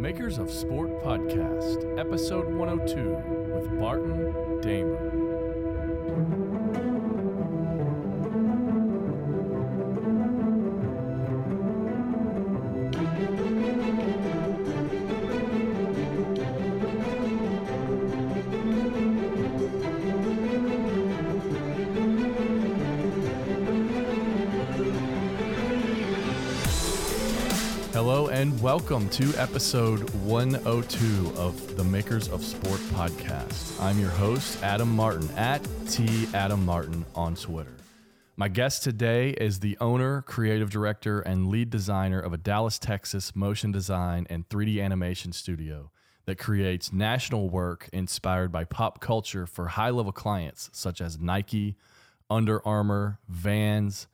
Makers of Sport Podcast, episode 102 with Barton Damer. Welcome to episode 102 of the Makers of Sport podcast. I'm your host, Adam Martin, at T Adam Martin on Twitter. My guest today is the owner, creative director, and lead designer of a Dallas, Texas motion design and 3D animation studio that creates national work inspired by pop culture for high level clients such as Nike, Under Armour, Vans,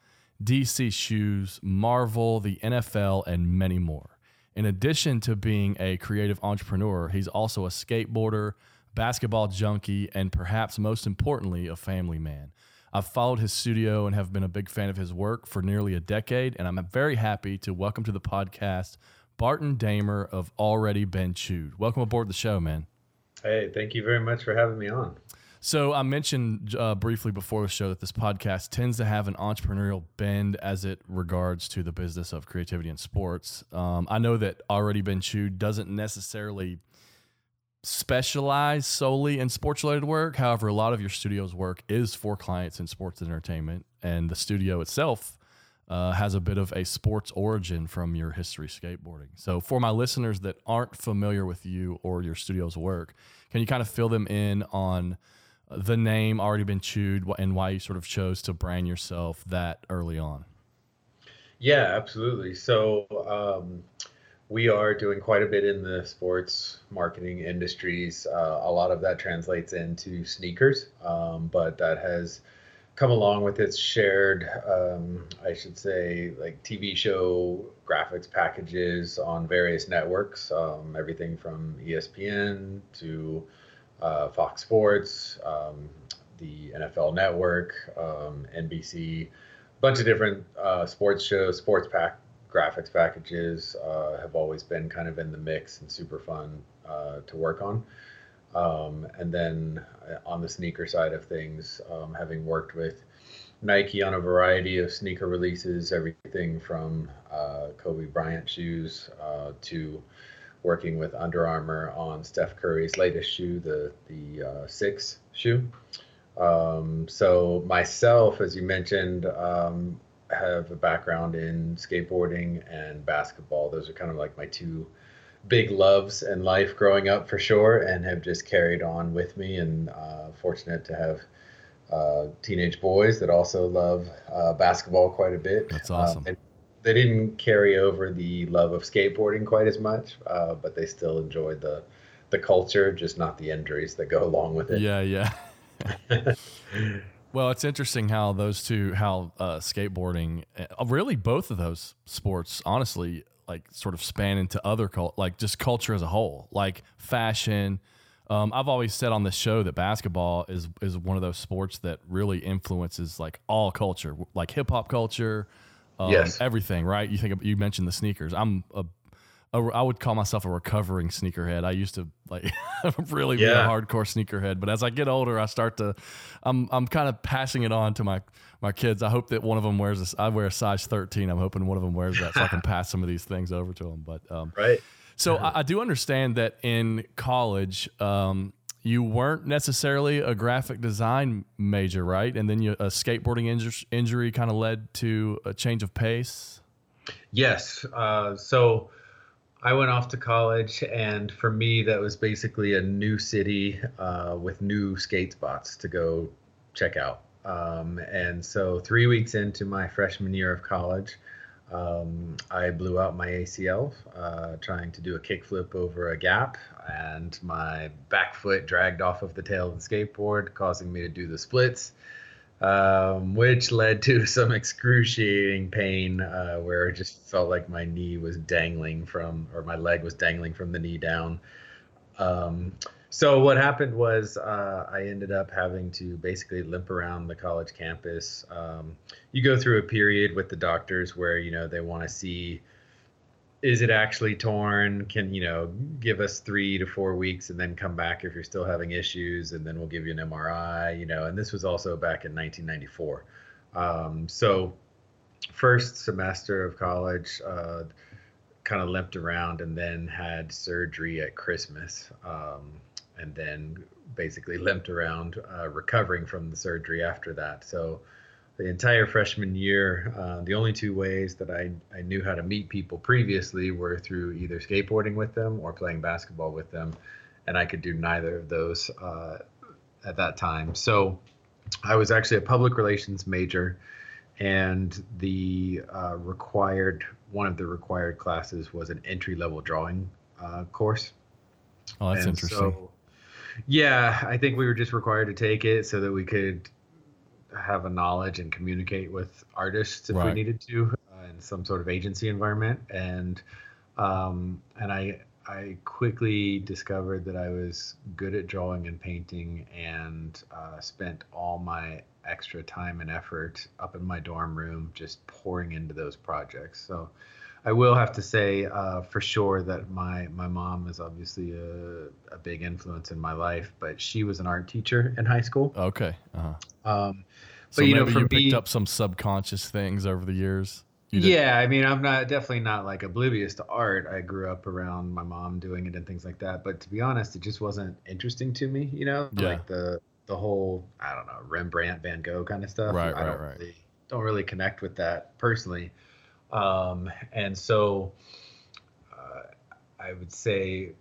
DC Shoes, Marvel, the NFL, and many more. In addition to being a creative entrepreneur, he's also a skateboarder, basketball junkie, and perhaps most importantly, a family man. I've followed his studio and have been a big fan of his work for nearly a decade, and I'm very happy to welcome to the podcast Barton Damer of Already Been Chewed. Welcome aboard the show, man. Hey, thank you very much for having me on. So I mentioned uh, briefly before the show that this podcast tends to have an entrepreneurial bend as it regards to the business of creativity and sports. Um, I know that already been chewed doesn't necessarily specialize solely in sports related work. However, a lot of your studio's work is for clients in sports and entertainment, and the studio itself uh, has a bit of a sports origin from your history skateboarding. So, for my listeners that aren't familiar with you or your studio's work, can you kind of fill them in on the name already been chewed and why you sort of chose to brand yourself that early on? Yeah, absolutely. So, um, we are doing quite a bit in the sports marketing industries. Uh, a lot of that translates into sneakers, um, but that has come along with its shared, um, I should say, like TV show graphics packages on various networks, um, everything from ESPN to uh, Fox Sports, um, the NFL Network, um, NBC, bunch of different uh, sports shows, sports pack graphics packages uh, have always been kind of in the mix and super fun uh, to work on. Um, and then uh, on the sneaker side of things, um, having worked with Nike on a variety of sneaker releases, everything from uh, Kobe Bryant shoes to working with Under Armour on Steph Curry's latest shoe, the the uh, six shoe. Um, so myself, as you mentioned, um, have a background in skateboarding and basketball. Those are kind of like my two big loves in life growing up for sure, and have just carried on with me. And uh, fortunate to have uh, teenage boys that also love uh, basketball quite a bit. That's awesome. They, they, didn't carry over the love of skateboarding quite as much, uh, but they still enjoyed the the culture, just not the injuries that go along with it. Yeah, yeah. well, it's interesting how those two, how uh, skateboarding, uh, really both of those sports, honestly, like sort of span into other cult, like just culture as a whole, like fashion. Um, I've always said on this show that basketball is is one of those sports that really influences like all culture, like hip hop culture, um, yes. everything. Right? You think you mentioned the sneakers. I'm a a, I would call myself a recovering sneakerhead. I used to like really yeah. be a hardcore sneakerhead, but as I get older, I start to, I'm I'm kind of passing it on to my my kids. I hope that one of them wears this. I wear a size 13. I'm hoping one of them wears that so I can pass some of these things over to them. But um, right. So I, I, do understand that in college, um, you weren't necessarily a graphic design major, right? And then you, a skateboarding inju- injury kind of led to a change of pace. Yes. Uh, so I went off to college, and for me, that was basically a new city uh, with new skate spots to go check out. Um, and so, three weeks into my freshman year of college, um, I blew out my ACL uh, trying to do a kickflip over a gap, and my back foot dragged off of the tail of the skateboard, causing me to do the splits um, which led to some excruciating pain uh, where it just felt like my knee was dangling from, or my leg was dangling from the knee down. Um, so what happened was uh, I ended up having to basically limp around the college campus. Um, you go through a period with the doctors where you know they want to see is it actually torn? Can you know give us three to four weeks and then come back if you're still having issues, and then we'll give you an MRI. You know, and this was also back in 1994. Um, so first semester of college, uh, kind of limped around, and then had surgery at Christmas, um, and then basically limped around, uh, recovering from the surgery after that. So the entire freshman year, uh, the only two ways that I, I knew how to meet people previously were through either skateboarding with them or playing basketball with them. And I could do neither of those uh, at that time. So I was actually a public relations major, and the uh, required one of the required classes was an entry level drawing uh, course. Oh, that's and interesting. So, yeah, I think we were just required to take it so that we could have a knowledge and communicate with artists if right. we needed to uh, in some sort of agency environment and um, and I I quickly discovered that I was good at drawing and painting and uh, spent all my extra time and effort up in my dorm room just pouring into those projects. So I will have to say uh, for sure that my my mom is obviously a, a, big influence in my life, but she was an art teacher in high school. Okay. Uh-huh. Um, so but you know, for you picked up some subconscious things over the years. Yeah, I mean, I'm not definitely not like oblivious to art. I grew up around my mom doing it and things like that. But to be honest, it just wasn't interesting to me. You know, yeah. like the the whole I don't know Rembrandt, Van Gogh kind of stuff. Right, I right, right. Really, don't really connect with that personally. Um, and so uh, I would say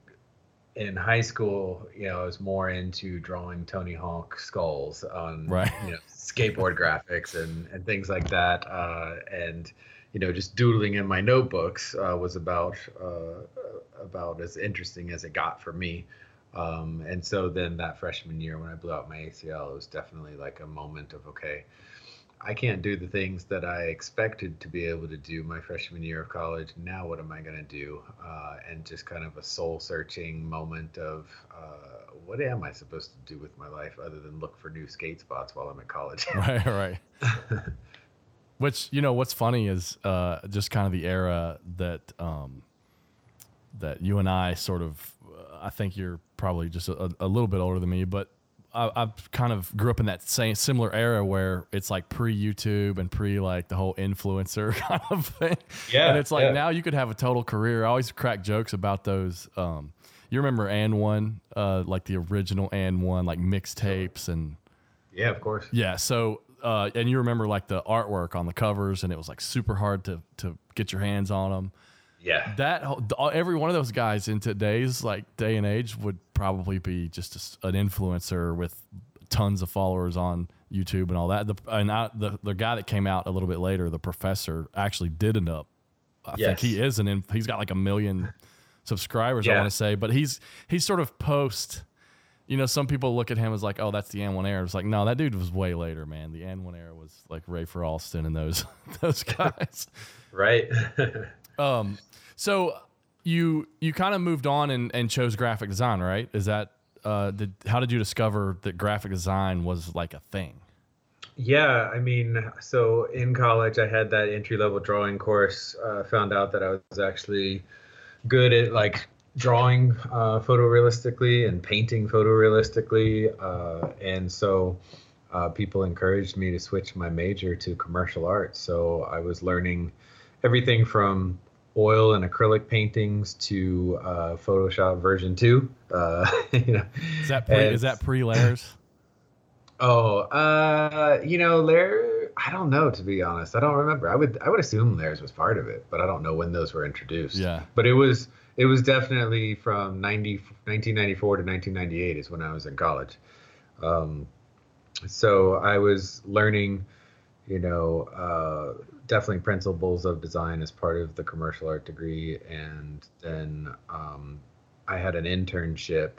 in high school, you know, I was more into drawing Tony Hawk skulls on right. you know skateboard graphics and and things like that. Uh, and you know, just doodling in my notebooks uh, was about uh, about as interesting as it got for me. Um, and so then that freshman year, when I blew out my ACL, it was definitely like a moment of okay, I can't do the things that I expected to be able to do my freshman year of college. Now, what am I going to do? Uh, and just kind of a soul searching moment of uh, what am I supposed to do with my life other than look for new skate spots while I'm at college? right, right. Which, you know, what's funny is uh, just kind of the era that. Um, that you and I sort of, I think you're probably just a, a little bit older than me, but I, I kind of grew up in that same similar era where it's like pre YouTube and pre like the whole influencer kind of thing. Yeah. And it's like yeah. now you could have a total career. I always crack jokes about those. Um, you remember AND1, uh, like the original AND1, like mixtapes and. Yeah, of course. Yeah. So, uh, and you remember like the artwork on the covers, and it was like super hard to to get your hands on them. Yeah. That uh, every one of those guys in today's like day and age would probably be just a, an influencer with tons of followers on YouTube and all that. The and I, the the guy that came out a little bit later, the professor, actually did end up. I yes. think he is an. He's got like a million subscribers. Yeah. I want to say, but he's he's sort of post. You know, some people look at him as like, oh, that's the AND1 era. It's like, no, that dude was way later, man. The AND1 era was like Rafer Alston and those those guys. right. Um, so you you kind of moved on and, and chose graphic design, right? Is that uh, did how did you discover that graphic design was like a thing? Yeah, I mean, so in college I had that entry level drawing course. Uh, found out that I was actually good at like drawing uh, photorealistically and painting photorealistically, uh, and so uh, people encouraged me to switch my major to commercial art. So I was learning everything from oil and acrylic paintings to uh, Photoshop version two. Uh, you know, is that pre, is that pre layers? Oh, uh, you know, layer. I don't know to be honest. I don't remember. I would I would assume layers was part of it, but I don't know when those were introduced. Yeah. But it was it was definitely from 90, 1994 to 1998 is when I was in college. Um, so I was learning, you know, uh, definitely principles of design as part of the commercial art degree, and then um, I had an internship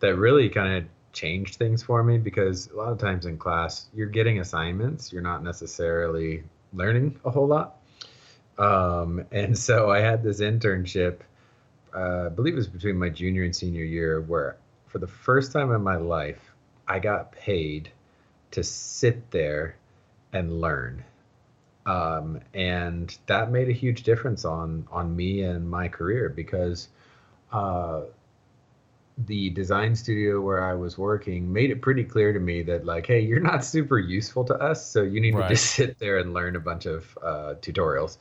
that really kind of changed things for me because a lot of times in class you're getting assignments, you're not necessarily learning a whole lot. Um, and so I had this internship, uh, I believe it was between my junior and senior year, where for the first time in my life, I got paid to sit there and learn um, and that made a huge difference on on me and my career because uh, the design studio where I was working made it pretty clear to me that like, hey, you're not super useful to us, so you need right. to just sit there and learn a bunch of uh, tutorials.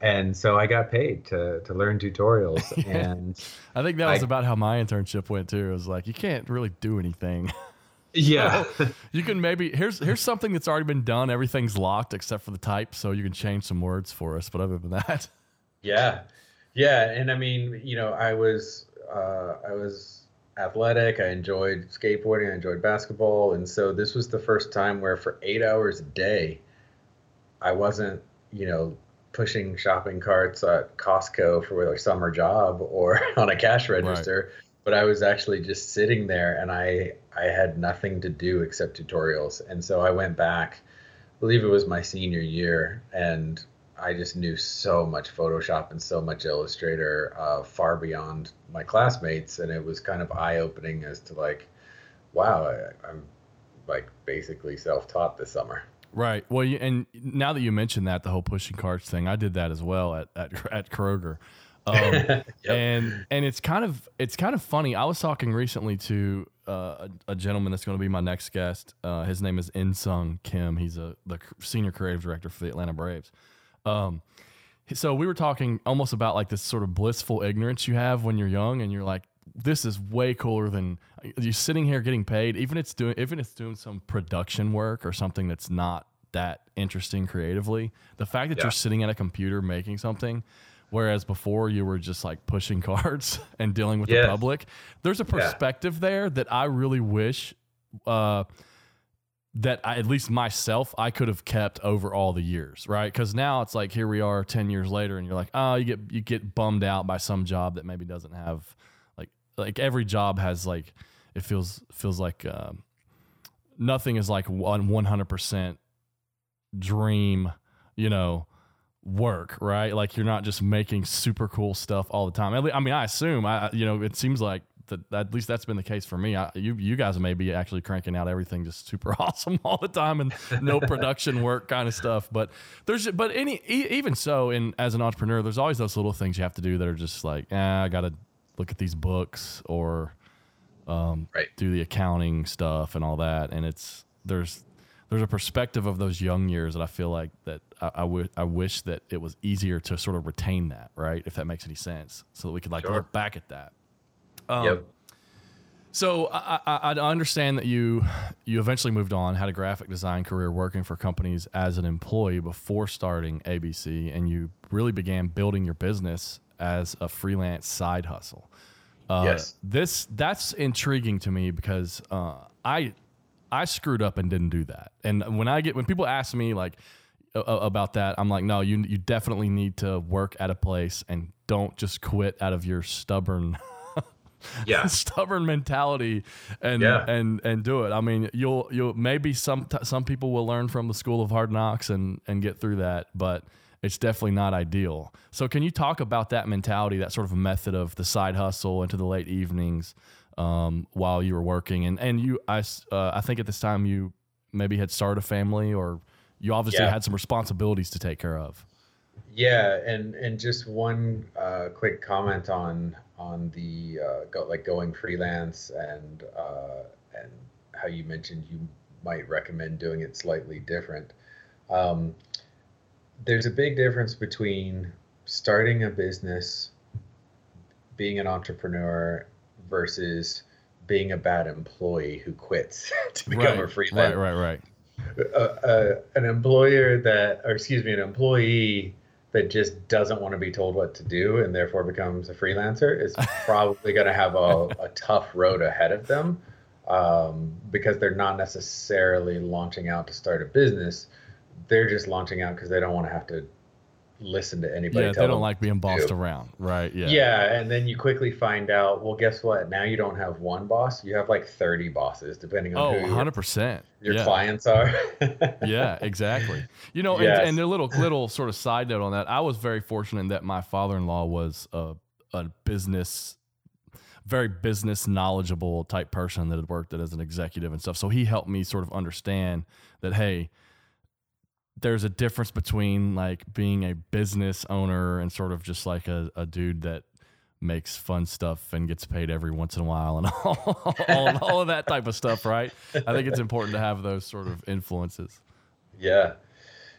And so I got paid to to learn tutorials, and I think that was I, about how my internship went too. It was like you can't really do anything. Yeah. so you can maybe here's here's something that's already been done. Everything's locked except for the type, so you can change some words for us. But other than that, yeah, yeah, and I mean, you know, I was uh, I was athletic. I enjoyed skateboarding. I enjoyed basketball, and so this was the first time where for eight hours a day, I wasn't, you know, pushing shopping carts at Costco for a summer job or on a cash register. Right but I was actually just sitting there and I I had nothing to do except tutorials. And so I went back, I believe it was my senior year, and I just knew so much Photoshop and so much Illustrator uh, far beyond my classmates, and it was kind of eye opening as to like, wow, I, I'm like basically self taught this summer. Right. Well, and now that you mentioned that, the whole pushing carts thing, I did that as well at at, at Kroger. Um, yep. and and it's kind of it's kind of funny. I was talking recently to uh, a, a, gentleman that's going to be my next guest. Uh, his name is Insung Kim. He's a the senior creative director for the Atlanta Braves. Um, so we were talking almost about like this sort of blissful ignorance you have when you're young, and you're like, this is way cooler than you're sitting here getting paid. Even it's doing even it's doing some production work or something that's not that interesting creatively. The fact that yeah. you're sitting at a computer making something Whereas before you were just like pushing cards and dealing with yes. the public. There's a perspective yeah. there that I really wish uh, that I, at least myself I could have kept over all the years, right? Because now it's like here we are ten years later, and you're like, oh, you get you get bummed out by some job that maybe doesn't have like like every job has like it feels feels like uh, nothing is like one one hundred percent dream, you know work, right? Like you're not just making super cool stuff all the time. I mean, I assume, I you know, it seems like that at least that's been the case for me. I, you you guys may be actually cranking out everything just super awesome all the time and no production work kind of stuff. But there's but any even so, in as an entrepreneur, there's always those little things you have to do that are just like, eh, I got to look at these books or um, right. do the accounting stuff and all that. And it's there's there's a perspective of those young years that I feel like that I, I, w- I wish that it was easier to sort of retain that, right? If that makes any sense, so that we could like sure. look back at that. Um, yep. So I, I, I, understand that you you eventually moved on, had a graphic design career working for companies as an employee before starting ABC, and you really began building your business as a freelance side hustle. Uh, yes. This that's intriguing to me because uh, I I screwed up and didn't do that. And when I get when people ask me like about that, I'm like, no, you you definitely need to work at a place and don't just quit out of your stubborn yeah stubborn mentality and yeah. and and do it i mean you'll you'll maybe some some people will learn from the school of hard knocks and and get through that but it's definitely not ideal so can you talk about that mentality that sort of method of the side hustle into the late evenings um, while you were working, and and you, I, uh, I think at this time you maybe had started a family, or you obviously yeah. had some responsibilities to take care of. Yeah, and and just one uh, quick comment on on the uh, go, like going freelance and uh, and how you mentioned you might recommend doing it slightly different. Um, there's a big difference between starting a business, being an entrepreneur, versus being a bad employee who quits to become right, a freelancer. Right, right, right. Uh, uh, an employer that, or excuse me, an employee that just doesn't want to be told what to do and therefore becomes a freelancer is probably going to have a, a, tough road ahead of them um, because they're not necessarily launching out to start a business. They're just launching out because they don't want to have to listen to anybody. Yeah, they don't like being bossed do. around, right? Yeah. Yeah, and then you quickly find out. Well, guess what? Now you don't have one boss; you have like thirty bosses, depending on oh, 100 percent. Your yeah. clients are. yeah, exactly. You know, yes. and, and a little little sort of side note on that. I was very fortunate in that my father-in-law was a a business very business knowledgeable type person that had worked as an executive and stuff. So he helped me sort of understand that hey, there's a difference between like being a business owner and sort of just like a, a dude that makes fun stuff and gets paid every once in a while and all, all, all of that type of stuff, right? I think it's important to have those sort of influences. Yeah.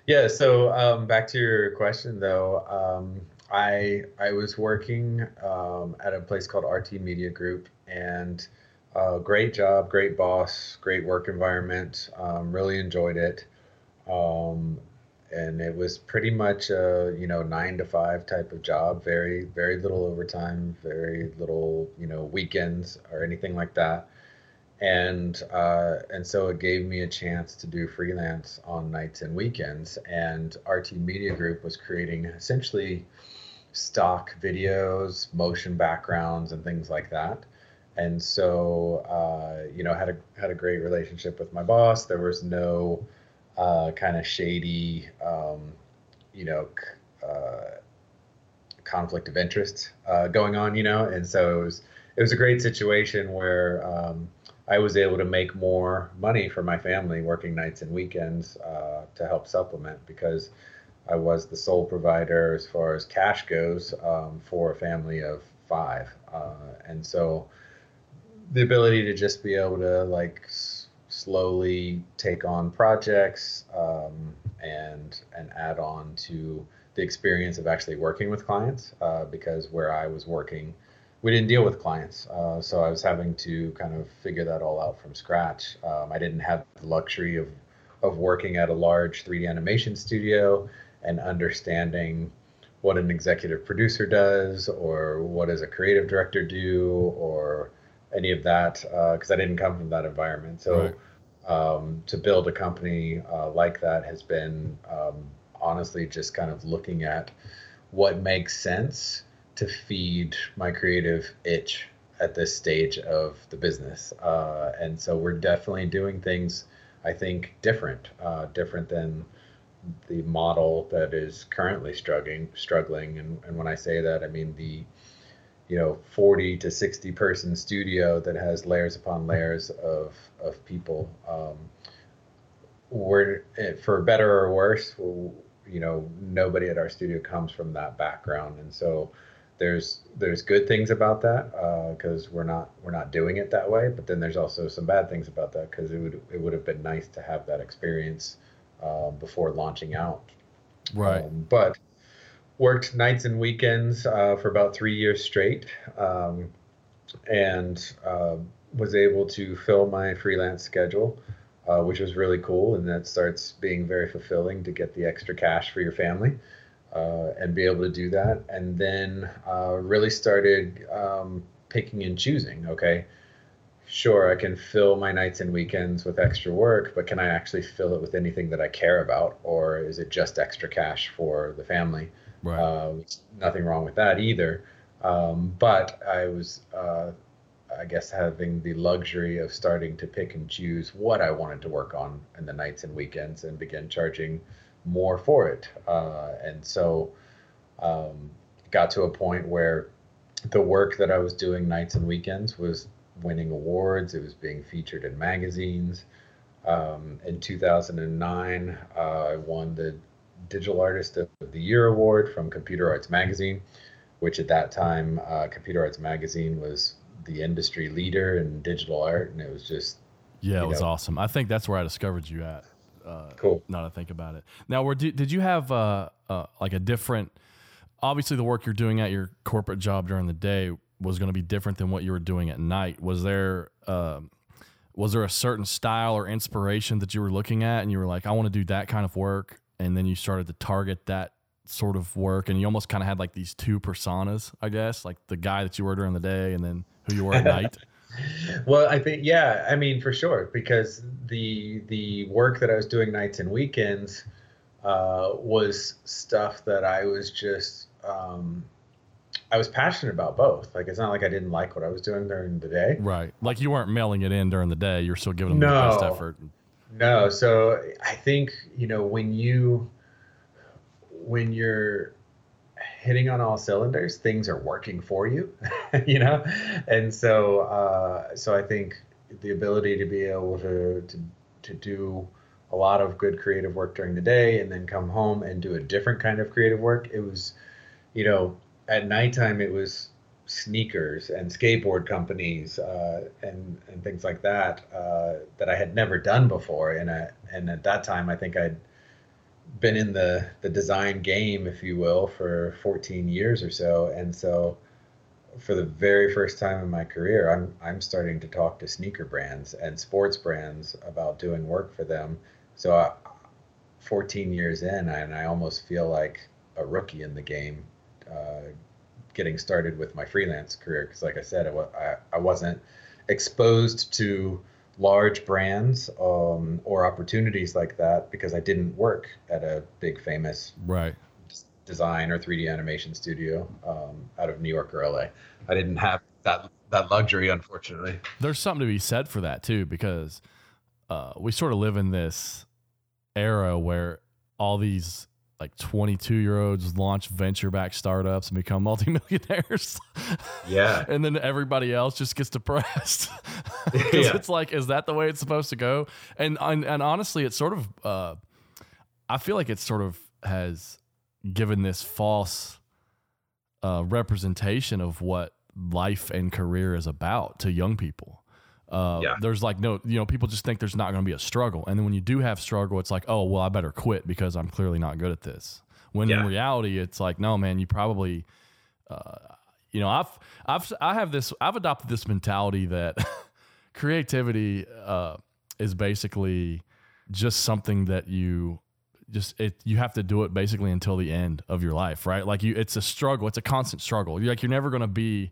Yeah. So um, back to your question though, um, I I was working um, at a place called RT Media Group and uh, great job, great boss, great work environment. Um, really enjoyed it. Um, and it was pretty much a you know nine to five type of job. Very very little overtime, very little you know weekends or anything like that. And uh, and so it gave me a chance to do freelance on nights and weekends. And RT Media Group was creating essentially stock videos, motion backgrounds, and things like that. And so uh, you know had a had a great relationship with my boss. There was no uh, kind of shady, um, you know, uh, conflict of interest uh, going on, you know, and so it was it was a great situation where um, I was able to make more money for my family working nights and weekends uh, to help supplement because I was the sole provider as far as cash goes um, for a family of five, uh, and so the ability to just be able to like slowly take on projects um, and and add on to the experience of actually working with clients uh, because where I was working, we didn't deal with clients, uh, so I was having to kind of figure that all out from scratch. Um, I didn't have the luxury of of working at a large 3D animation studio and understanding what an executive producer does or what does a creative director do or any of that because uh, I didn't come from that environment. So right um, to build a company uh, like that has been um, honestly just kind of looking at what makes sense to feed my creative itch at this stage of the business. Uh, and so we're definitely doing things, I think, different, uh, different than the model that is currently struggling. Struggling, and, and when I say that, I mean the you know 40 to 60 person studio that has layers upon layers of of people. Um, we're eh, for better or worse you know nobody at our studio comes from that background. And so there's there's good things about that because uh, we're not we're not doing it that way. But then there's also some bad things about that because it would it would have been nice to have that experience uh, before launching out. Right. Um, but worked nights and weekends uh, for about three years straight um, and uh, was able to fill my freelance schedule, uh, which was really cool. And that starts being very fulfilling to get the extra cash for your family uh, and be able to do that. And then uh, really started um, picking and choosing. Okay. Sure, I can fill my nights and weekends with extra work, but can I actually fill it with anything that I care about? Or is it just extra cash for the family? Right. Uh, nothing wrong with that either. Um, but I was, uh, I guess, having the luxury of starting to pick and choose what I wanted to work on in the nights and weekends and begin charging more for it. Uh, and so um, got to a point where the work that I was doing nights and weekends was winning awards. It was being featured in magazines. Um, in 2009, uh, I won the Digital Artist of the Year award from Computer Arts Magazine, which at that time, uh, Computer Arts Magazine was the industry leader in digital art, and it was just yeah, it was know, awesome. I think that's where I discovered you at. Uh, cool. Now to think about it. Now, where did, did you have uh, uh, like a different? Obviously, the work you're doing at your corporate job during the day was going to be different than what you were doing at night. Was there um, was there a certain style or inspiration that you were looking at, and you were like, I want to do that kind of work, and then you started to target that sort of work and you almost kind of had like these two personas i guess like the guy that you were during the day and then who you were at night. Well i think yeah i mean for sure because the the work that i was doing nights and weekends uh, was stuff that i was just um, i was passionate about both. Like it's not like i didn't like what i was doing during the day. Right. Like you weren't mailing it in during the day you're still giving them no. the best effort no, so I think you know when you when you're hitting on all cylinders, things are working for you, you know, and so uh, so I think the ability to be able to to to do a lot of good creative work during the day and then come home and do a different kind of creative work. It was, you know, at nighttime it was sneakers and skateboard companies uh, and and things like that uh, that I had never done before. And I, and at that time, I think I'd been in the the design game, if you will, for 14 years or so. And so, for the very first time in my career, I'm I'm starting to talk to sneaker brands and sports brands about doing work for them. So, I, 14 years in, and I almost feel like a rookie in the game. Uh, getting started with my freelance career because, like I said, I, I wasn't exposed to large brands um, or opportunities like that because I didn't work at a big famous right design or 3D animation studio um, out of New York or LA. I didn't have that that luxury, unfortunately. There's something to be said for that too, because uh, we sort of live in this era where all these like 22 year olds launch venture back startups and become multimillionaires. Yeah. and then everybody else just gets depressed. Because yeah. it's like, is that the way it's supposed to go? And, and, and honestly, it's sort of, uh, I feel like it sort of has given this false uh, representation of what life and career is about to young people. Uh, yeah. There's like no, you know, people just think there's not going to be a struggle, and then when you do have struggle, it's like, oh, well, I better quit because I'm clearly not good at this. When yeah. in reality, it's like, no, man, you probably, uh, you know, I've, I've, I have this, I've adopted this mentality that creativity uh, is basically just something that you just it you have to do it basically until the end of your life right like you it's a struggle it's a constant struggle you're like you're never going to be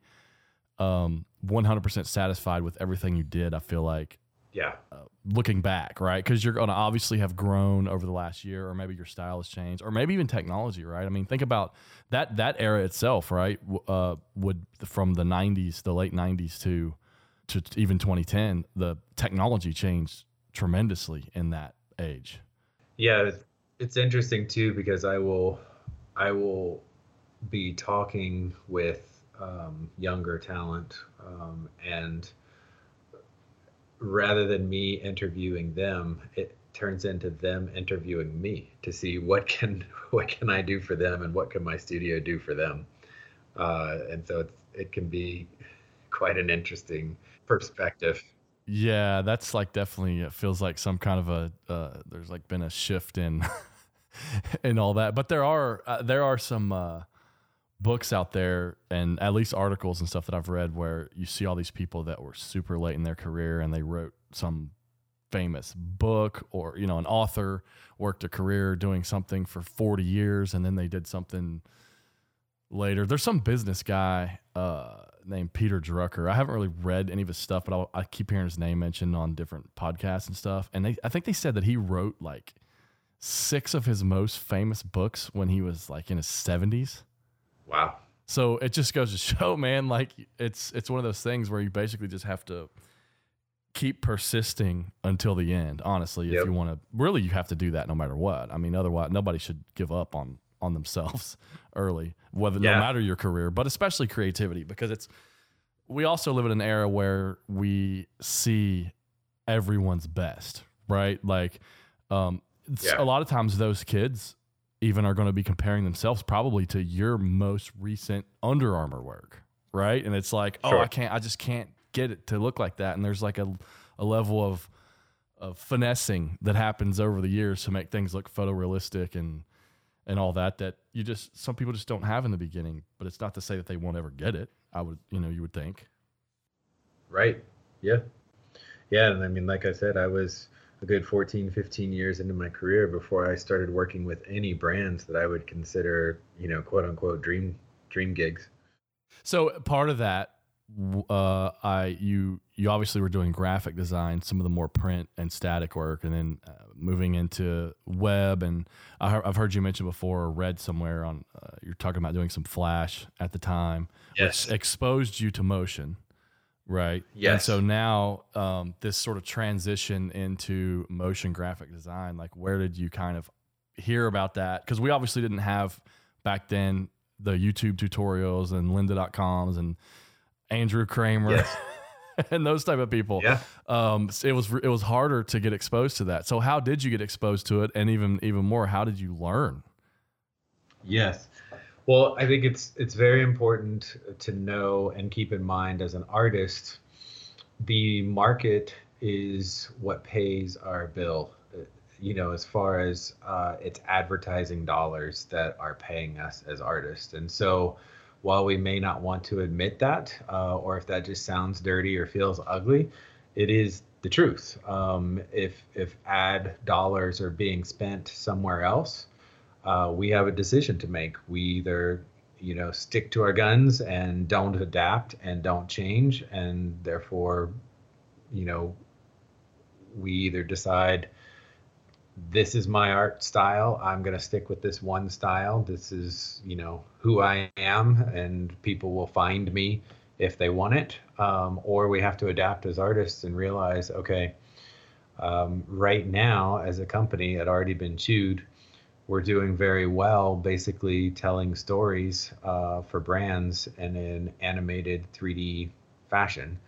um 100% satisfied with everything you did. I feel like, yeah, uh, looking back, right? Because you're going to obviously have grown over the last year, or maybe your style has changed, or maybe even technology, right? I mean, think about that that era itself, right? Uh, would from the '90s, the late '90s to to even 2010, the technology changed tremendously in that age. Yeah, it's interesting too because I will I will be talking with um, younger talent, um, and rather than me interviewing them, it turns into them interviewing me to see what can what can I do for them and what can my studio do for them. Uh, and so it's it can be quite an interesting perspective. Yeah, that's like definitely it feels like some kind of a uh, there's like been a shift in in all that, but there are uh, there are some uh, books out there and at least articles and stuff that I've read where you see all these people that were super late in their career and they wrote some famous book or you know an author worked a career doing something for 40 years and then they did something later. There's some business guy uh, named peter drucker. I haven't really read any of his stuff but I'll, i keep hearing his name mentioned on different podcasts and stuff. And they, i think they said that he wrote like six of his most famous books when he was like in his 70s Wow. So it just goes to show, man, like it's it's one of those things where you basically just have to keep persisting until the end. Honestly, if you want to, really, you have to do that no matter what. I mean, otherwise, nobody should give up on on themselves early, whether yeah. no matter your career, but especially creativity, because it's. We also live in an era where we see everyone's best, right? Like, um, yeah. a lot of times those kids even are going to be comparing themselves probably to your most recent Under Armour work, right? And it's like, sure. oh, I can't, I just can't get it to look like that. And there's like a, a level of of finessing that happens over the years to make things look photorealistic and and all that that you just some people just don't have in the beginning. But it's not to say that they won't ever get it. I would, you know, you would think. Right. Yeah. Yeah, and I mean, like I said, I was a good 14, 15 years into my career before I started working with any brands that I would consider, you know, quote unquote dream dream gigs. So part of that, uh, I you you obviously were doing graphic design, some of the more print and static work, and then uh, moving into web. And I, have heard you mention before, or read somewhere on uh, you're talking about doing some Flash at the time, yes. which exposed you to motion. Right. Yes. And so now um, this sort of transition into motion graphic design, like where did you kind of hear about that? Because we obviously didn't have back then the YouTube tutorials and lynda.coms and Andrew Kramer. Yes. and those type of people. Yeah. Um, it was it was harder to get exposed to that. So how did you get exposed to it, and even even more, how did you learn? Yes. Well, I think it's it's very important to know and keep in mind as an artist, the market is what pays our bill. You know, as far as uh, it's advertising dollars that are paying us as artists, and so while we may not want to admit that, uh, or if that just sounds dirty or feels ugly, it is the truth. Um, if if ad dollars are being spent somewhere else, uh, we have a decision to make. We either you know stick to our guns and don't adapt and don't change, and therefore, you know, we either decide this is my art style. I'm going to stick with this one style. This is, you know, who I am, and people will find me if they want it. Um, or we have to adapt as artists and realize, okay, um, right now as a company at Already Been Chewed, we're doing very well, basically telling stories uh, for brands in an animated 3D fashion.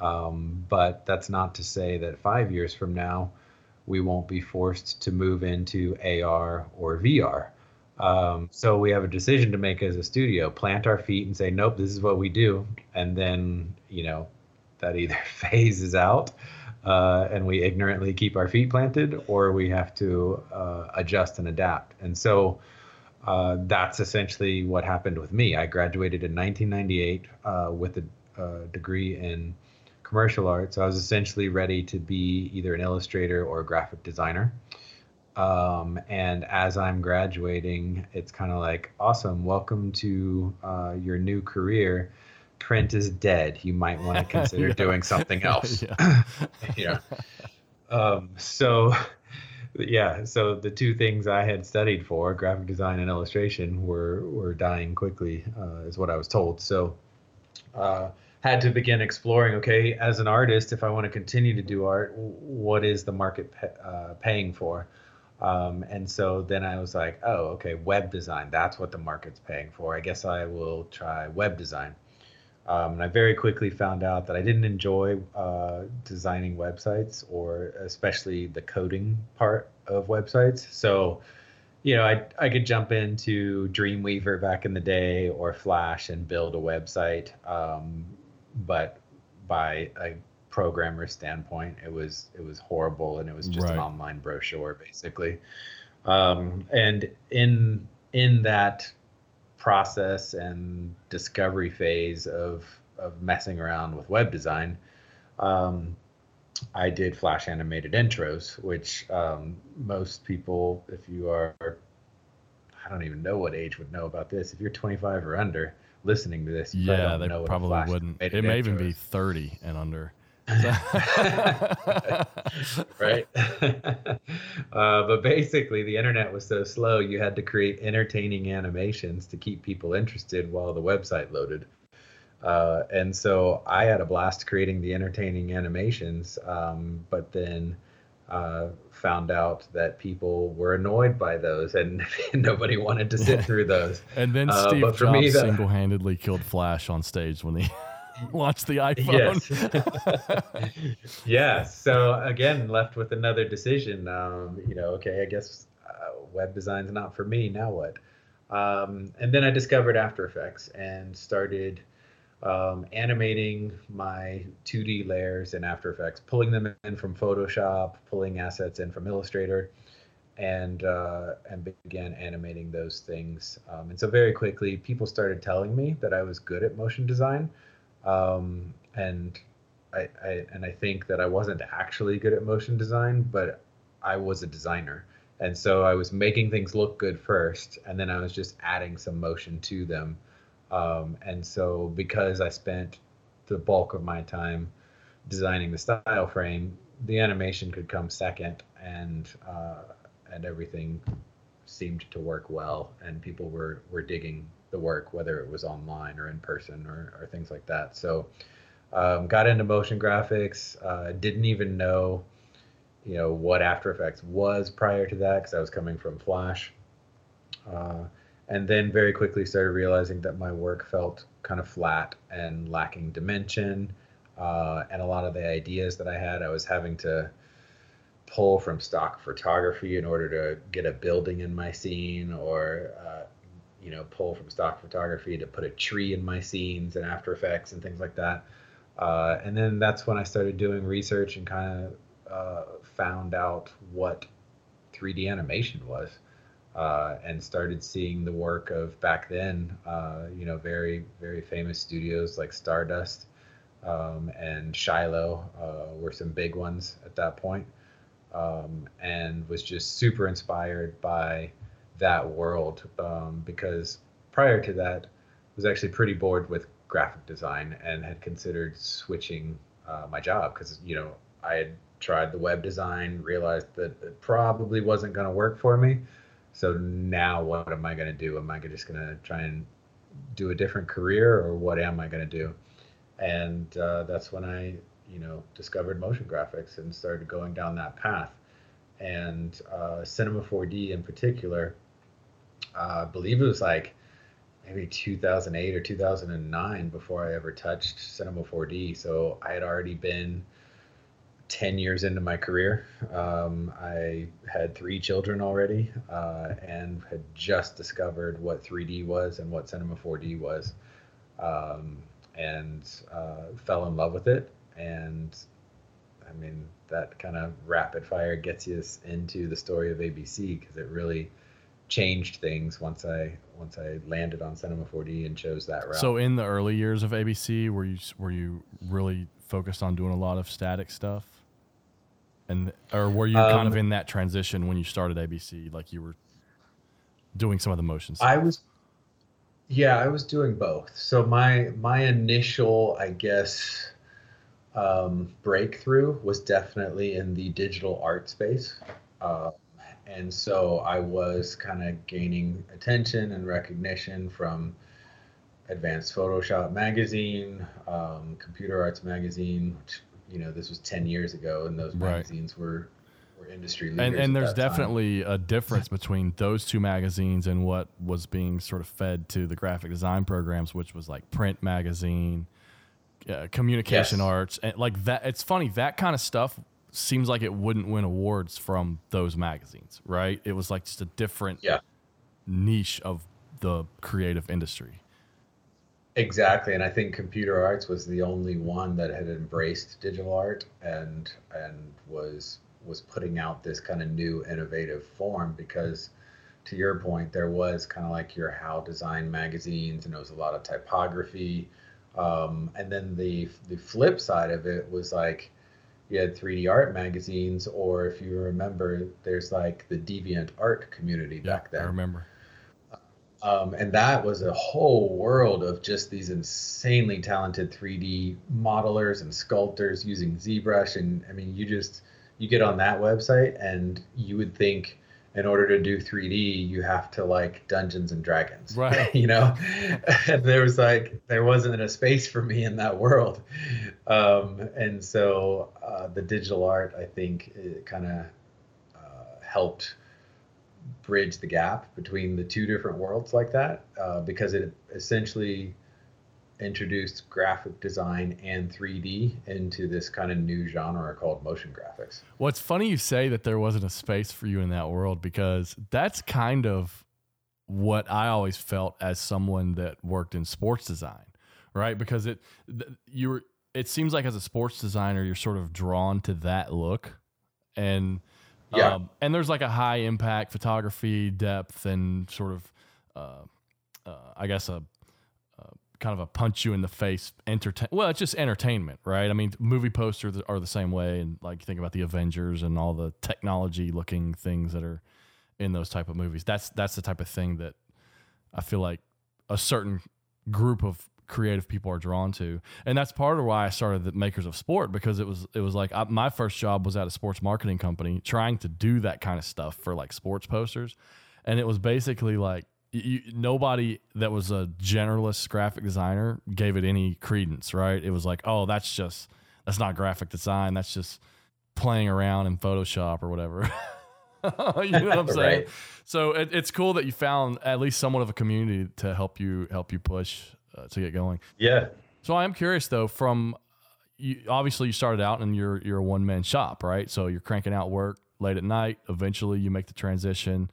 Um, but that's not to say that five years from now, we won't be forced to move into AR or VR. Um, so we have a decision to make as a studio: plant our feet and say, "Nope, this is what we do," and then you know that either phases out uh, and we ignorantly keep our feet planted, or we have to uh, adjust and adapt. And so uh, that's essentially what happened with me. I graduated in 1998 uh, with a, degree in commercial art. So I was essentially ready to be either an illustrator or a graphic designer. Um, and as I'm graduating, it's kind of like, awesome, welcome to uh, your new career. Print is dead. You might want to consider yeah. doing something else. yeah. yeah. Um, so, yeah. So the two things I had studied for, graphic design and illustration, were were dying quickly, uh, is what I was told. So, uh, had to begin exploring okay as an artist if i want to continue to do art what is the market uh, paying for um, and so then i was like oh okay web design that's what the market's paying for i guess i will try web design um, and i very quickly found out that i didn't enjoy uh, designing websites or especially the coding part of websites so you know, I I could jump into Dreamweaver back in the day or Flash and build a website. Um, but by a programmer standpoint, it was it was horrible, and it was just right. an online brochure basically. Um, and in in that process and discovery phase of of messing around with web design, um, I did flash animated intros, which um, most people, if you are, I don't even know what age would know about this. If you're 25 or under, listening to this. yeah, they probably wouldn't. It may even be 30 and under. right. uh, but basically, the internet was so slow, you had to create entertaining animations to keep people interested while the website loaded. Uh, and so I had a blast creating the entertaining animations, um, but then uh, found out that people were annoyed by those and nobody wanted to sit through those. and then uh, Steve Jobs the, single-handedly killed Flash on stage when he launched the iPhone. Yes. yeah. So again, left with another decision. Um, you know, okay, I guess uh, web design's not for me. Now what? Um, and then I discovered After Effects and started – um, animating my 2D layers in After Effects, pulling them in from Photoshop, pulling assets in from Illustrator, and uh, and began animating those things. Um, and so very quickly, people started telling me that I was good at motion design, um, and I, I and I think that I wasn't actually good at motion design, but I was a designer. And so I was making things look good first, and then I was just adding some motion to them um, and so, because I spent the bulk of my time designing the style frame, the animation could come second, and uh, and everything seemed to work well, and people were were digging the work, whether it was online or in person or, or things like that. So, um, got into motion graphics. Uh, didn't even know, you know, what After Effects was prior to that because I was coming from Flash. Uh, and then very quickly started realizing that my work felt kind of flat and lacking dimension uh, and a lot of the ideas that I had, I was having to pull from stock photography in order to get a building in my scene, or uh, you know, pull from stock photography to put a tree in my scenes and After Effects and things like that. Uh, and then that's when I started doing research and kind of uh, found out what 3D animation was. Uh, and started seeing the work of back then, uh, you know, very, very famous studios like Stardust um, and Shiloh uh, were some big ones at that point. Um, and was just super inspired by that world um, because prior to that, I was actually pretty bored with graphic design and had considered switching uh, my job because, you know, I had tried the web design, realized that it probably wasn't going to work for me. So now what am I going to do? Am I just going to try and do a different career or what am I going to do? And uh, that's when I, you know, discovered motion graphics and started going down that path. And uh, Cinema 4D in particular, uh, I believe it was like maybe 2008 or 2009 before I ever touched Cinema 4D. So I had already been 10 years into my career. Um, I had three children already uh, and had just discovered what 3D was and what Cinema 4D was, um, and uh, fell in love with it. And I mean, that kind of rapid fire gets you into the story of ABC because it really changed things once I once I landed on Cinema 4D and chose that route. So in the early years of ABC, were you were you really focused on doing a lot of static stuff? And or were you um, kind of um, in that transition when you started ABC, like you were doing some of the motions? I was, yeah, I was doing both. So my my initial, I guess, um, breakthrough was definitely in the digital art space. Uh, and so I was kind of gaining attention and recognition from Advanced Photoshop magazine, um, Computer Arts magazine, which you know this was 10 years ago and those magazines were were industry leaders and, and there's definitely time. a difference between those two magazines and what was being sort of fed to the graphic design programs which was like print magazine uh, communication yes. arts and like that it's funny that kind of stuff seems like it wouldn't win awards from those magazines right it was like just a different yeah. niche of the creative industry Exactly, and I think computer arts was the only one that had embraced digital art and and was was putting out this kind of new innovative form because to your point there was kind of like your how design magazines and it was a lot of typography um, and then the the flip side of it was like you had 3D art magazines or if you remember there's like the DeviantArt community yeah, back then I remember um, and that was a whole world of just these insanely talented 3D modelers and sculptors using ZBrush. And I mean, you just you get on that website, and you would think in order to do 3D, you have to like Dungeons and Dragons, right? you know, and there was like there wasn't a space for me in that world, um, and so uh, the digital art, I think, kind of uh, helped bridge the gap between the two different worlds like that uh, because it essentially introduced graphic design and 3D into this kind of new genre called motion graphics. Well, it's funny you say that there wasn't a space for you in that world because that's kind of what I always felt as someone that worked in sports design, right? Because it you were it seems like as a sports designer you're sort of drawn to that look and yeah. Um, and there's like a high impact photography depth and sort of, uh, uh, I guess, a, a, kind of a punch you in the face entertain. Well, it's just entertainment, right? I mean, movie posters are the same way. And like, think about the Avengers and all the technology looking things that are in those type of movies. That's, that's the type of thing that I feel like a certain group of creative people are drawn to, and that's part of why I started the Makers of Sport because it was it was like I, my first job was at a sports marketing company trying to do that kind of stuff for like sports posters, and it was basically like you, nobody that was a generalist graphic designer gave it any credence, right? It was like, oh, that's just that's not graphic design, that's just playing around in Photoshop or whatever. you know what I'm saying? right. So it, it's cool that you found at least somewhat of a community to help you help you push uh, to get going. Yeah. So I am curious though, from you obviously you started out and you're you're a one man shop, right? So you're cranking out work late at night. Eventually, you make the transition.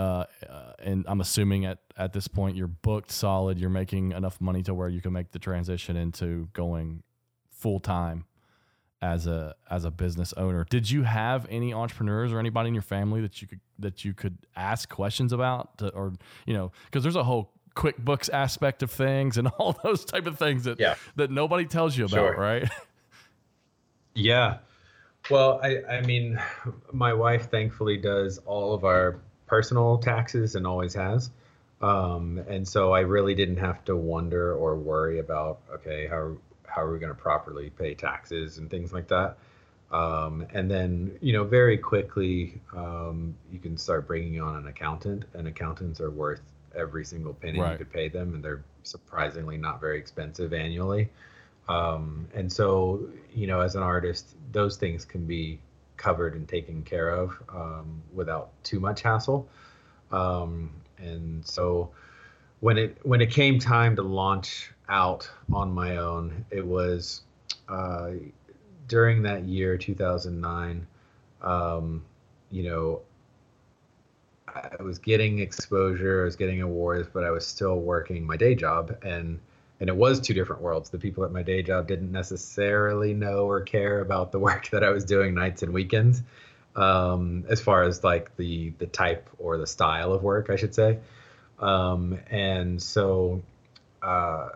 Uh, uh, and I'm assuming at, at this point you're booked solid. You're making enough money to where you can make the transition into going full time as a as a business owner. Did you have any entrepreneurs or anybody in your family that you could that you could ask questions about, to, or you know, because there's a whole QuickBooks aspect of things and all those type of things that yeah. that nobody tells you about, sure. right? Yeah. Well, I I mean, my wife thankfully does all of our personal taxes and always has. Um, and so I really didn't have to wonder or worry about okay how how are we going to properly pay taxes and things like that. Um, and then you know very quickly um, you can start bringing on an accountant, and accountants are worth every single penny right. you could pay them, and they're surprisingly not very expensive annually. Um, and so you know as an artist, those things can be covered and taken care of um, without too much hassle. Um, and so when it when it came time to launch out on my own, it was uh, during that year, 2009. Um, you know, I was getting exposure, I was getting awards, but I was still working my day job, and and it was two different worlds. The people at my day job didn't necessarily know or care about the work that I was doing nights and weekends, um, as far as like the the type or the style of work, I should say. Um, and so uh,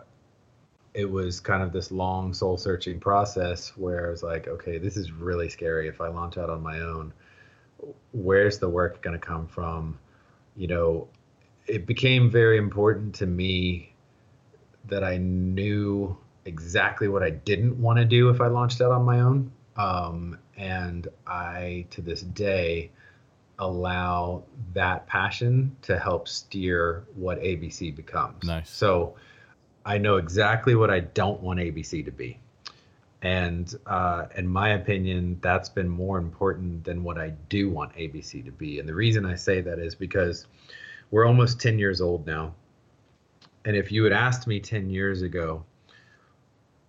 it was kind of this long soul searching process where I was like, okay, this is really scary. If I launch out on my own, where's the work going to come from? You know, it became very important to me that I knew exactly what I didn't want to do if I launched out on my own. Um, and I, to this day, allow that passion to help steer what ABC becomes. Nice. So I know exactly what I don't want ABC to be. And uh, in my opinion, that's been more important than what I do want ABC to be. And the reason I say that is because we're almost 10 years old now. And if you had asked me 10 years ago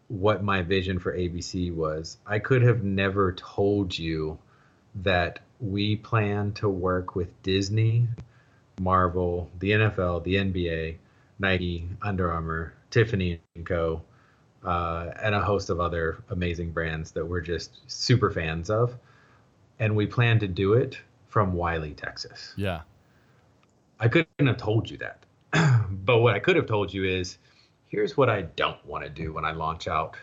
what my vision for ABC was, I could have never told you that we plan to work with Disney, Marvel, the NFL, the NBA, Nike, Under Armour, Tiffany and Co., uh, and a host of other amazing brands that we're just super fans of. And we plan to do it from Wylie, Texas. Yeah. I couldn't have told you that. but what I could have told you is here's what I don't want to do when I launch out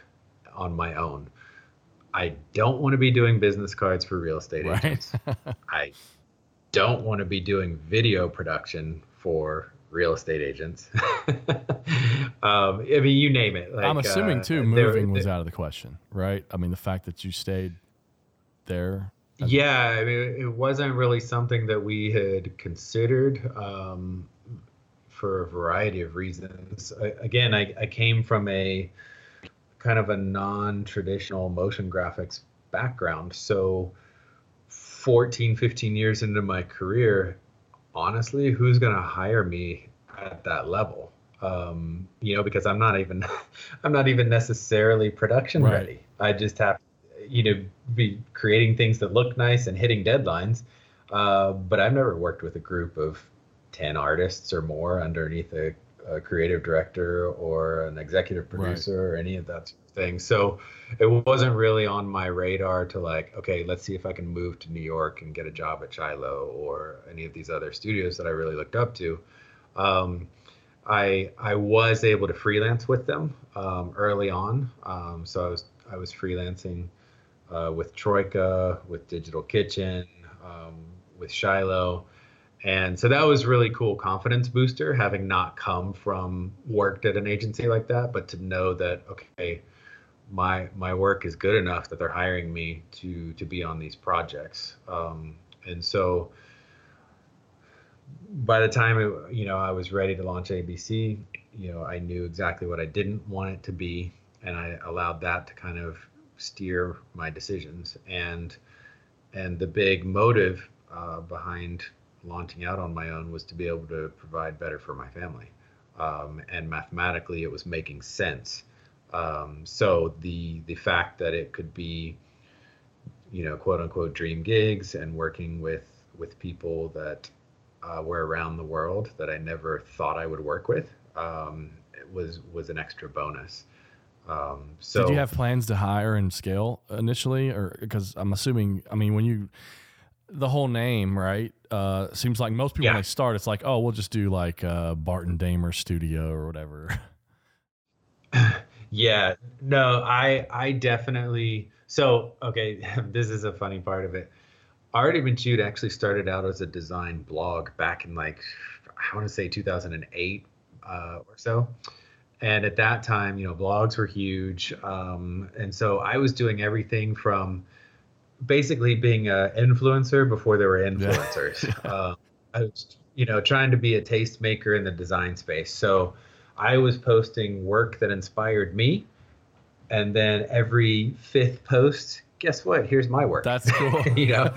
on my own. I don't want to be doing business cards for real estate right. agents. I don't want to be doing video production for real estate agents. um, I mean, you name it. Like, I'm assuming uh, too, moving was out of the question, right? I mean, the fact that you stayed there. Yeah, I mean, it wasn't really something that we had considered um, for a variety of reasons. I, again, I, I came from a kind of a non-traditional motion graphics background, so 14, 15 years into my career, honestly, who's going to hire me at that level? Um, you know, because I'm not even, I'm not even necessarily production right. ready. I just have, you know, be creating things that look nice and hitting deadlines. Uh, but I've never worked with a group of 10 artists or more underneath a, a creative director or an executive producer right. or any of that sort of thing. So it wasn't really on my radar to like, okay, let's see if I can move to New York and get a job at Shilo or any of these other studios that I really looked up to. Um, I I was able to freelance with them um, early on. Um, so I was I was freelancing uh, with Troika, with Digital Kitchen, um, with Shilo, and so that was really cool confidence booster having not come from worked at an agency like that, but to know that okay, my my work is good enough that they're hiring me to to be on these projects. Um, and so by the time it, you know I was ready to launch ABC, you know I knew exactly what I didn't want it to be, and I allowed that to kind of steer my decisions. And and the big motive uh, behind launching out on my own was to be able to provide better for my family. Um, and mathematically, it was making sense Um, so the the fact that it could be, you know, quote unquote dream gigs and working with with people that uh, were around the world that I never thought I would work with um, was was an extra bonus. Um, so did you have plans to hire and scale initially, or because I'm assuming, I mean, when you the whole name, right? Uh, seems like most people yeah. when they start, it's like, oh, we'll just do like uh, Barton Damer Studio or whatever. yeah, no, I I definitely. So okay, this is a funny part of it. Already Been Chewed actually started out as a design blog back in like I want to say 2008 uh, or so. And at that time, you know, blogs were huge, um, and so I was doing everything from basically being an influencer before there were influencers. Yeah. uh, I was, you know, trying to be a tastemaker in the design space. So I was posting work that inspired me, and then every fifth post, guess what? Here's my work. That's cool. you know.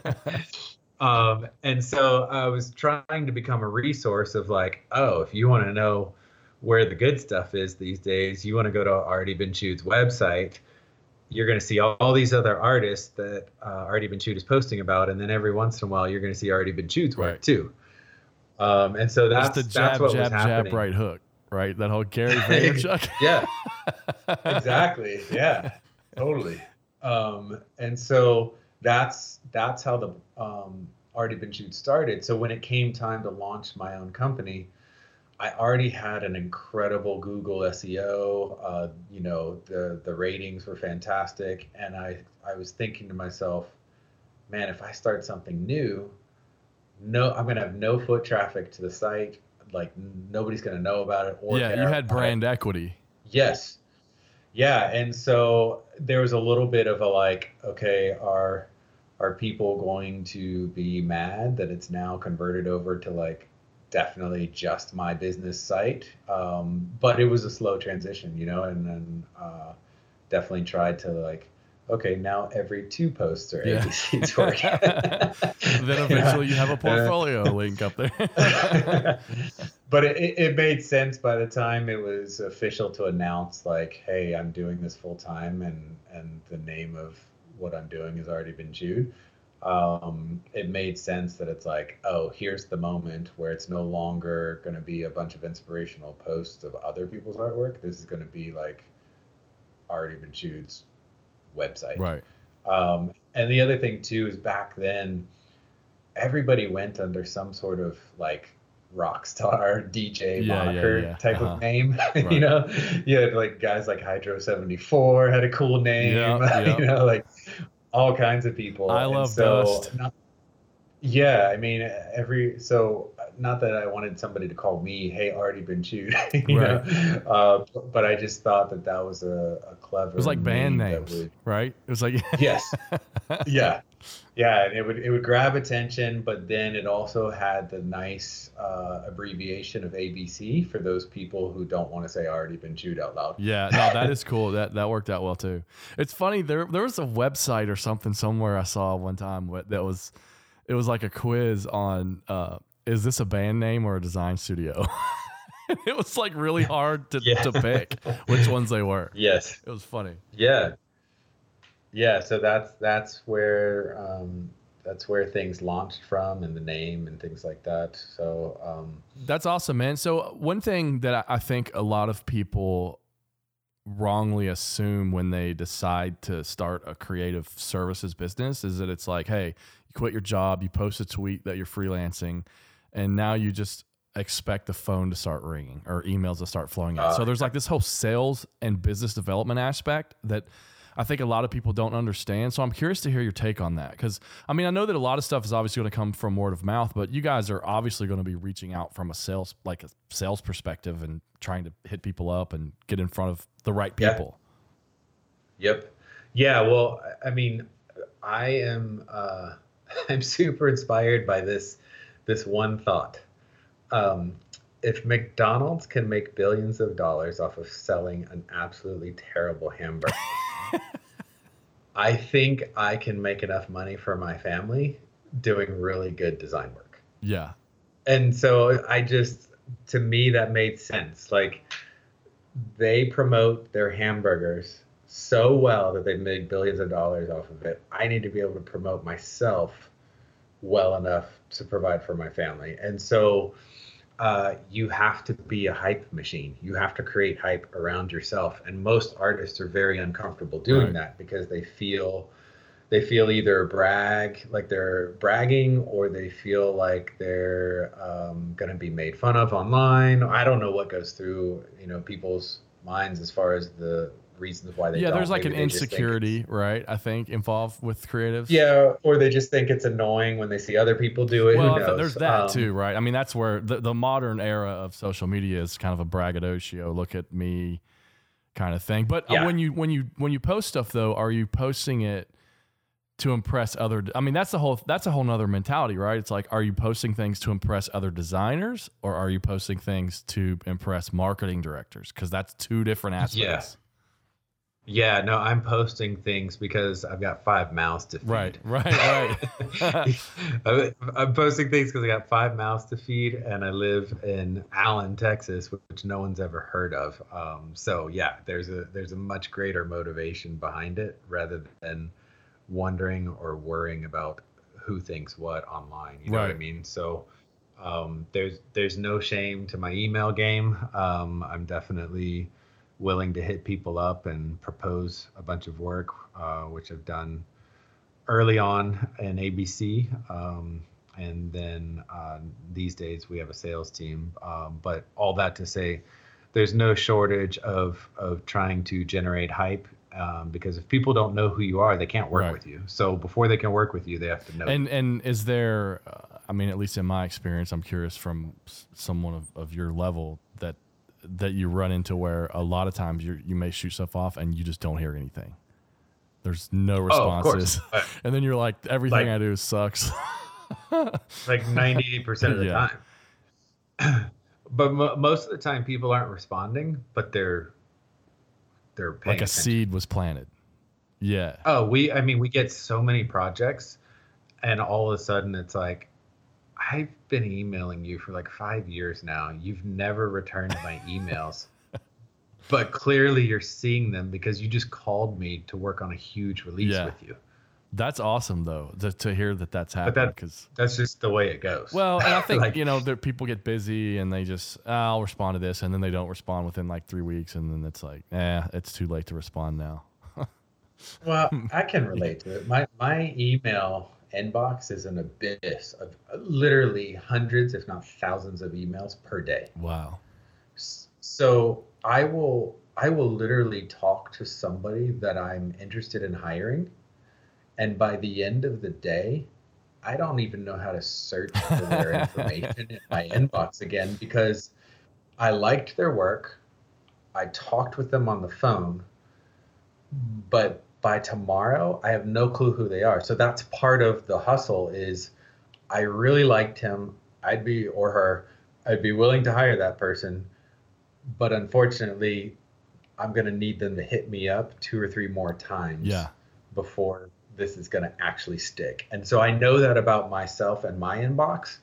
um, and so I was trying to become a resource of like, oh, if you want to know where the good stuff is these days, you want to go to Already Been Chewed's website you're going to see all, all, these other artists that uh, Already Been Chewed is posting about, and then every once in a while you're going to see Already Been Chewed's work right. too. Um, and so that's, that's the jab, that's what jab, was happening. jab, right hook, right? That whole Gary Vaynerchuk. yeah, exactly. Yeah, totally. Um, and so that's that's how the um, Already Been Chewed started. So when it came time to launch my own company, I already had an incredible Google SEO. Uh, you know, the the ratings were fantastic, and I I was thinking to myself, man, if I start something new, no, I'm gonna have no foot traffic to the site. Like nobody's gonna know about it. Or yeah, you had brand equity. Yes. Yeah, and so there was a little bit of a like, okay, are are people going to be mad that it's now converted over to like definitely just my business site. Um, but it was a slow transition, you know, and then uh, definitely tried to like, okay, now every two posts are yeah. ABC's work. then eventually you have a portfolio link up there. but it, it made sense by the time it was official to announce like, hey, I'm doing this full time and, and the name of what I'm doing has already been chewed um, it made sense that it's like, oh, here's the moment where it's no longer going to be a bunch of inspirational posts of other people's artwork. This is going to be like already been chewed's website. Right. Um, and the other thing too is back then, everybody went under some sort of like rock star DJ yeah, moniker yeah, yeah. type uh-huh. of name. Right. you know, you had like guys like Hydro 74 had a cool name. you know, like all kinds of people. I love so, Dust. Not, yeah, I mean, every so not that I wanted somebody to call me, "Hey, already been chewed," you right. know, uh, but I just thought that that was a, a clever. It was like band names, would, right? It was like yes, yeah, yeah, and it would it would grab attention, but then it also had the nice uh, abbreviation of ABC for those people who don't want to say already been chewed out loud. Yeah, no, that is cool. that that worked out well too. It's funny there there was a website or something somewhere I saw one time that was it was like a quiz on uh, is this a band name or a design studio. it was like really hard to, yeah. to pick which ones they were. Yes, it was funny. Yeah, yeah so that's that's where um, that's where things launched from and the name and things like that. So um, that's awesome man. So one thing that i think a lot of people wrongly assume when they decide to start a creative services business is that it's like hey you quit your job you post a tweet that you're freelancing and now you just expect the phone to start ringing or emails to start flowing out. Uh, so there's like this whole sales and business development aspect that I think a lot of people don't understand. So I'm curious to hear your take on that. Because, I mean, I know that a lot of stuff is obviously going to come from word of mouth, but you guys are obviously going to be reaching out from a sales, like a sales perspective and trying to hit people up and get in front of the right people. Yeah. Yep. Yeah. Well, I mean, I am, uh, I'm super inspired by this, this one thought. Um, if McDonald's can make billions of dollars off of selling an absolutely terrible hamburger, I think I can make enough money for my family doing really good design work. Yeah. And so I just, to me, that made sense. Like, they promote their hamburgers so well that they've made billions of dollars off of it. I need to be able to promote myself well enough to provide for my family. And so uh, you have to be a hype machine. You have to create hype around yourself. And most artists are very uncomfortable doing right. that because they feel they feel either brag like they're bragging or they feel like they're um, going to be made fun of online i don't know what goes through you know people's minds as far as the reasons why they yeah there's like Maybe an insecurity right i think involved with creatives. Yeah or they just think it's annoying when they see other people do it well there's that um, too right? I mean that's where the, the modern era of social media is kind of a braggadocio look at me kind of thing. But uh, yeah. when you when you when you post stuff though are you posting it to impress other i mean that's the whole that's a whole nother mentality right? It's like are you posting things to impress other designers or are you posting things to impress marketing directors? Because that's two different aspects yeah. no i'm posting things because i've got five mouths to feed right right right i'm posting things because i got five mouths to feed and i live in allen texas which no one's ever heard of um, so yeah there's a there's a much greater motivation behind it rather than wondering or worrying about who thinks what online. You know right. what I mean? So um, there's there's no shame to my email game. Um, I'm definitely willing to hit people up and propose a bunch of work, uh, which I've done early on in ABC. Um, and then uh, these days we have a sales team. Um, but all that to say, there's no shortage of of trying to generate hype um, because if people don't know who you are, they can't work right. with you. So before they can work with you, they have to know. And you. and is there? Uh, I mean, at least in my experience, I'm curious from someone of, of your level that you run into where a lot of times you you may shoot stuff off and you just don't hear anything. There's no oh, responses, oh, and then you're like, everything like, I do sucks. like 98 percent of the yeah. time. but mo- most of the time, people aren't responding, but they're they're like a attention. seed was planted. Yeah. Oh, we. I mean, we get so many projects, and all of a sudden, it's like, I've been emailing you for like five years now. You've never returned my emails. but clearly you're seeing them because you just called me to work on a huge release yeah. with you. That's awesome though to, to hear that that's happening because that, that's just the way it goes. Well, and I think like, you know that people get busy and they just oh, I'll respond to this and then they don't respond within like three weeks and then it's like eh, it's too late to respond now. well, I can relate to it. My my email inbox is an abyss of literally hundreds, if not thousands, of emails per day. Wow. So I will I will literally talk to somebody that I'm interested in hiring and by the end of the day, I don't even know how to search for their information in my inbox again because I liked their work. I talked with them on the phone, but by tomorrow, I have no clue who they are. So that's part of the hustle is I really liked him. I'd be or her, I'd be willing to hire that person. But unfortunately, I'm going to need them to hit me up two or three more times yeah. before this is going to actually stick. And so I know that about myself and my inbox.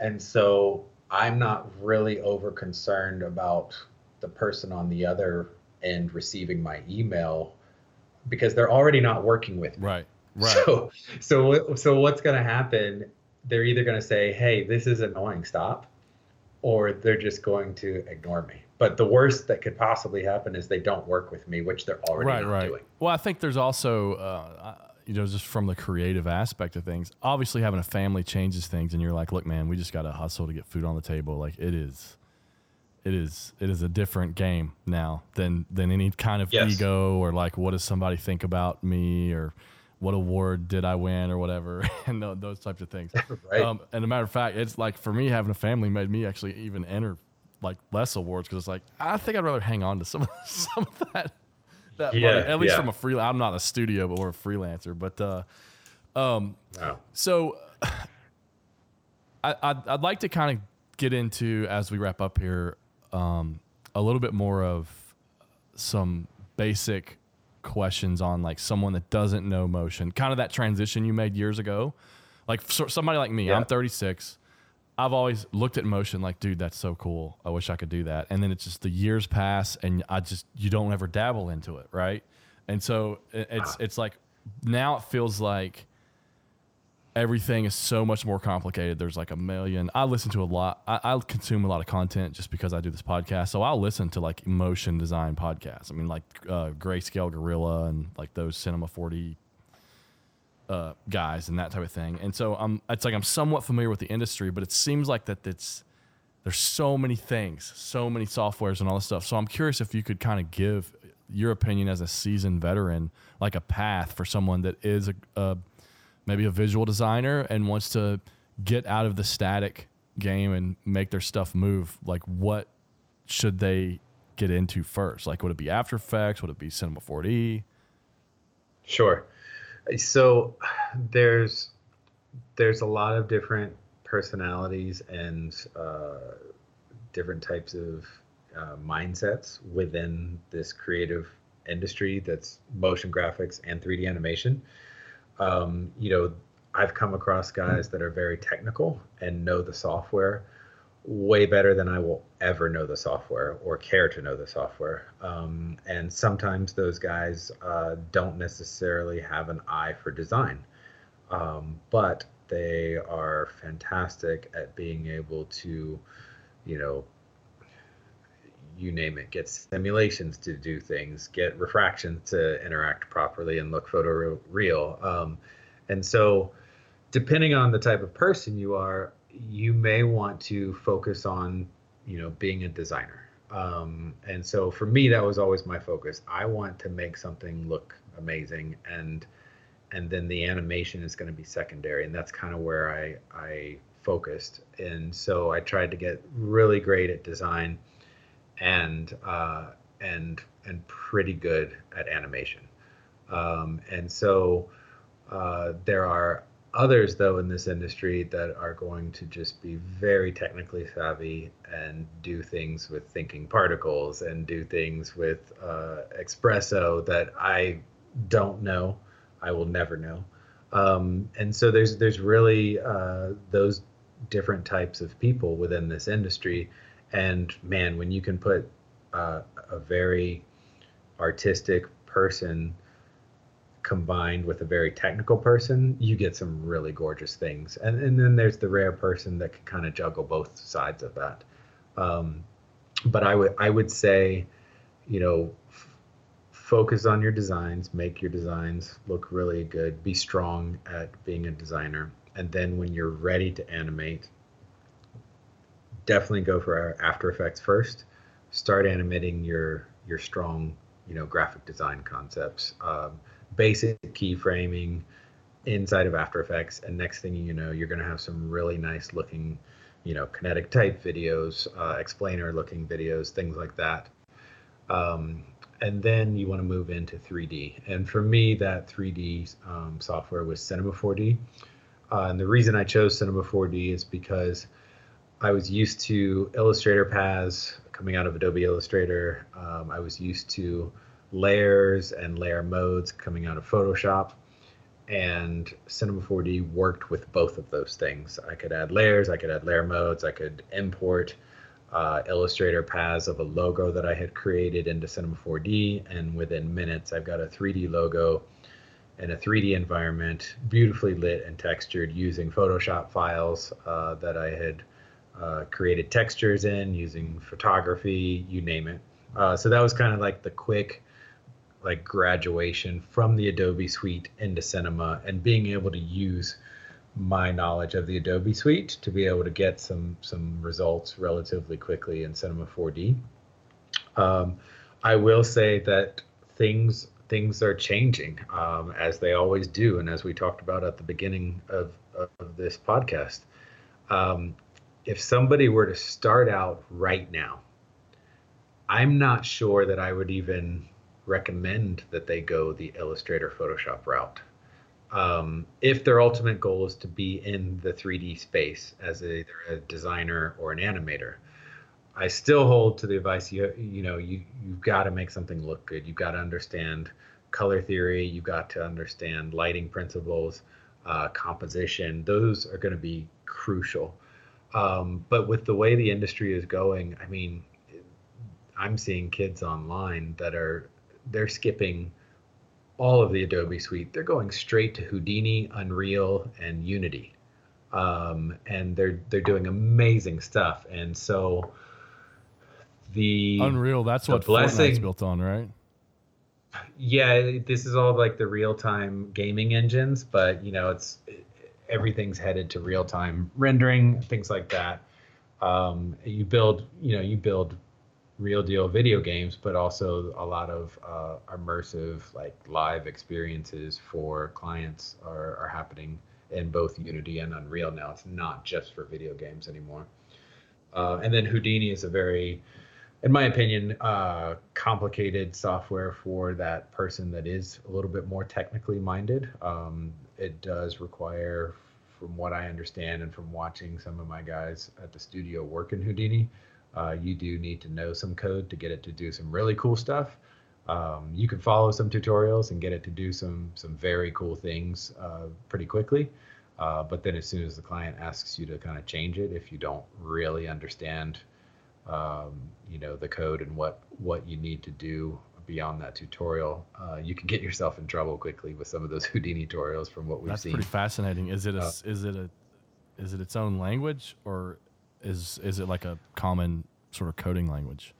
And so I'm not really over concerned about the person on the other end receiving my email because they're already not working with me. Right. Right. So so so what's going to happen? They're either going to say, "Hey, this is annoying, stop," or they're just going to ignore me. But the worst that could possibly happen is they don't work with me, which they're already right, right. doing. Well, I think there's also uh, you know, just from the creative aspect of things, obviously having a family changes things, and you're like, look, man, we just got to hustle to get food on the table. Like it is, it is, it is a different game now than than any kind of yes. ego or like, what does somebody think about me or what award did I win or whatever, and those types of things. right. Um, and a matter of fact, it's like for me having a family made me actually even enter like less awards because it's like I think I'd rather hang on to some of, some of that that yeah, money. At least yeah. from a free. I'm not a studio, but we're a freelancer. But uh, um, wow. so I, I'd, I'd like to kind of get into as we wrap up here um, a little bit more of some basic questions on like someone that doesn't know motion, kind of that transition you made years ago. Like so, somebody like me, yeah. I'm 36. I've always looked at motion like, dude, that's so cool. I wish I could do that. And then it's just the years pass, and I just you don't ever dabble into it, right? And so it's it's like now it feels like everything is so much more complicated. There's like a million. I listen to a lot. I, I, consume a lot of content just because I do this podcast. So I'll listen to like motion design podcasts. I mean, like uh, Grayscale Gorilla and like those Cinema 4D uh, guys and that type of thing. And so I'm. It's like I'm somewhat familiar with the industry, but it seems like that it's there's so many things, so many softwares and all this stuff. So I'm curious if you could kind of give your opinion as a seasoned veteran, like a path for someone that is a, a maybe a visual designer and wants to get out of the static game and make their stuff move, like what should they get into first? Like, would it be After Effects? Would it be Cinema 4D? Sure. So there's there's a lot of different personalities and uh, different types of uh, mindsets within this creative industry that's motion graphics and 3D animation um, you know, I've come across guys that are very technical and know the software way better than I will ever know the software or care to know the software. Um, and sometimes those guys uh, don't necessarily have an eye for design, um, but they are fantastic at being able to, you know, you name it, get simulations to do things, get refraction to interact properly and look photo real. Um, and so, depending on the type of person you are, you may want to focus on, you know, being a designer. Um, and so for me, that was always my focus. I want to make something look amazing, and and then the animation is going to be secondary, and that's kind of where I I focused. And so I tried to get really great at design and uh, and and pretty good at animation. Um, and so uh, there are others though in this industry that are going to just be very technically savvy and do things with thinking particles and do things with uh, XPresso that I don't know. I will never know. Um, and so there's there's really uh, those different types of people within this industry and man, when you can put uh, a very artistic person combined with a very technical person, you get some really gorgeous things. And and then there's the rare person that can kind of juggle both sides of that. Um, but I would I would say, you know, f- focus on your designs, make your designs look really good, be strong at being a designer, and then when you're ready to animate, definitely go for After Effects first. Start animating your your strong, you know, graphic design concepts. Um, basic keyframing inside of After Effects, and next thing you know, you're going to have some really nice looking, you know, kinetic type videos, uh, explainer looking videos, things like that. Um, and then you want to move into 3D. And for me, that 3D um, software was Cinema 4D. Uh, and the reason I chose Cinema 4D is because I was used to Illustrator paths coming out of Adobe Illustrator. Um, I was used to layers and layer modes coming out of Photoshop. And Cinema 4D worked with both of those things. I could add layers, I could add layer modes, I could import uh, Illustrator paths of a logo that I had created into Cinema 4D. And within minutes, I've got a 3D logo in a 3D environment, beautifully lit and textured using Photoshop files uh, that I had uh, created textures in using photography, you name it. Uh, so that was kind of like the quick like graduation from the Adobe suite into Cinema and being able to use my knowledge of the Adobe suite to be able to get some some results relatively quickly in Cinema 4D. Um, I will say that things things are changing um, as they always do, and as we talked about at the beginning of, of this podcast. Um, if somebody were to start out right now, I'm not sure that I would even recommend that they go the Illustrator Photoshop route. Um, if their ultimate goal is to be in the 3D space as a, either a designer or an animator, I still hold to the advice you you know you you've got to make something look good. You've got to understand color theory. You've got to understand lighting principles, uh, composition. Those are going to be crucial. Um, but with the way the industry is going, I mean, I'm seeing kids online that are they're skipping all of the Adobe suite. They're going straight to Houdini, Unreal, and Unity, um, and they're they're doing amazing stuff. And so the Unreal, that's what blessing, Fortnite's built on, right? Yeah, this is all like the real time gaming engines, but you know, it's everything's headed to real time rendering, things like that. Um, you build, you know, you build real deal video games, but also a lot of uh, immersive, like live experiences for clients are, are happening in both Unity and Unreal now. It's not just for video games anymore. Uh, and then Houdini is a very, in my opinion, uh, complicated software for that person that is a little bit more technically minded. Um, it does require, from what I understand and from watching some of my guys at the studio work in Houdini, uh, you do need to know some code to get it to do some really cool stuff. Um, you can follow some tutorials and get it to do some some very cool things uh, pretty quickly. Uh, but then as soon as the client asks you to kind of change it, if you don't really understand, um, you know, the code and what what you need to do beyond that tutorial, uh, you can get yourself in trouble quickly with some of those Houdini tutorials from what we've That's seen. That's pretty fascinating. Is it a uh, is it a is it its own language or is is it like a common sort of coding language?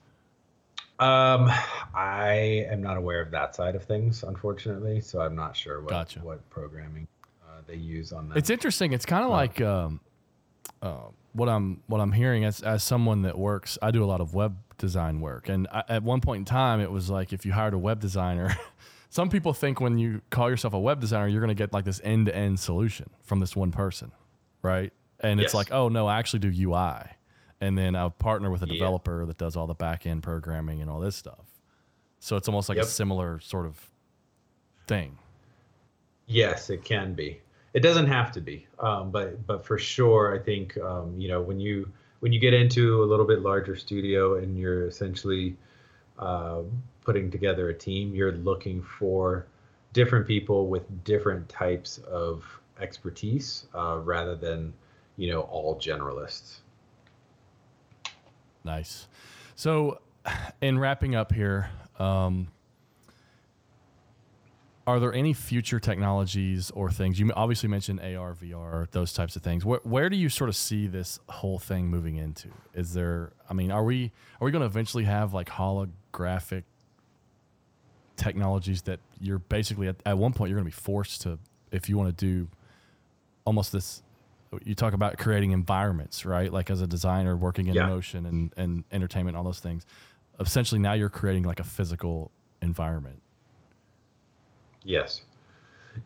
Um, I am not aware of that side of things, unfortunately. So I'm not sure what gotcha. what programming uh, they use on that. It's interesting. It's kind of uh, like um, uh, what I'm what I'm hearing as as someone that works. I do a lot of web design work, and I, at one point in time, it was like if you hired a web designer. some people think when you call yourself a web designer, you're going to get like this end to end solution from this one person, right? and yes. it's like, oh no, I actually do UI, and then I partner with a yeah. developer that does all the back end programming and all this stuff. So it's almost like yep. a similar sort of thing. Yes, it can be. It doesn't have to be, um, but but for sure, I think um, you know when you when you get into a little bit larger studio and you're essentially uh, putting together a team, you're looking for different people with different types of expertise uh, rather than you know, all generalists. Nice. So, in wrapping up here, um, are there any future technologies or things you obviously mentioned AR, VR, those types of things? Where, where do you sort of see this whole thing moving into? Is there? I mean, are we are we going to eventually have like holographic technologies that you're basically at, at one point you're going to be forced to if you want to do almost this you talk about creating environments, right? Like as a designer working in yeah. motion and, and entertainment, all those things. Essentially, now you're creating like a physical environment. Yes.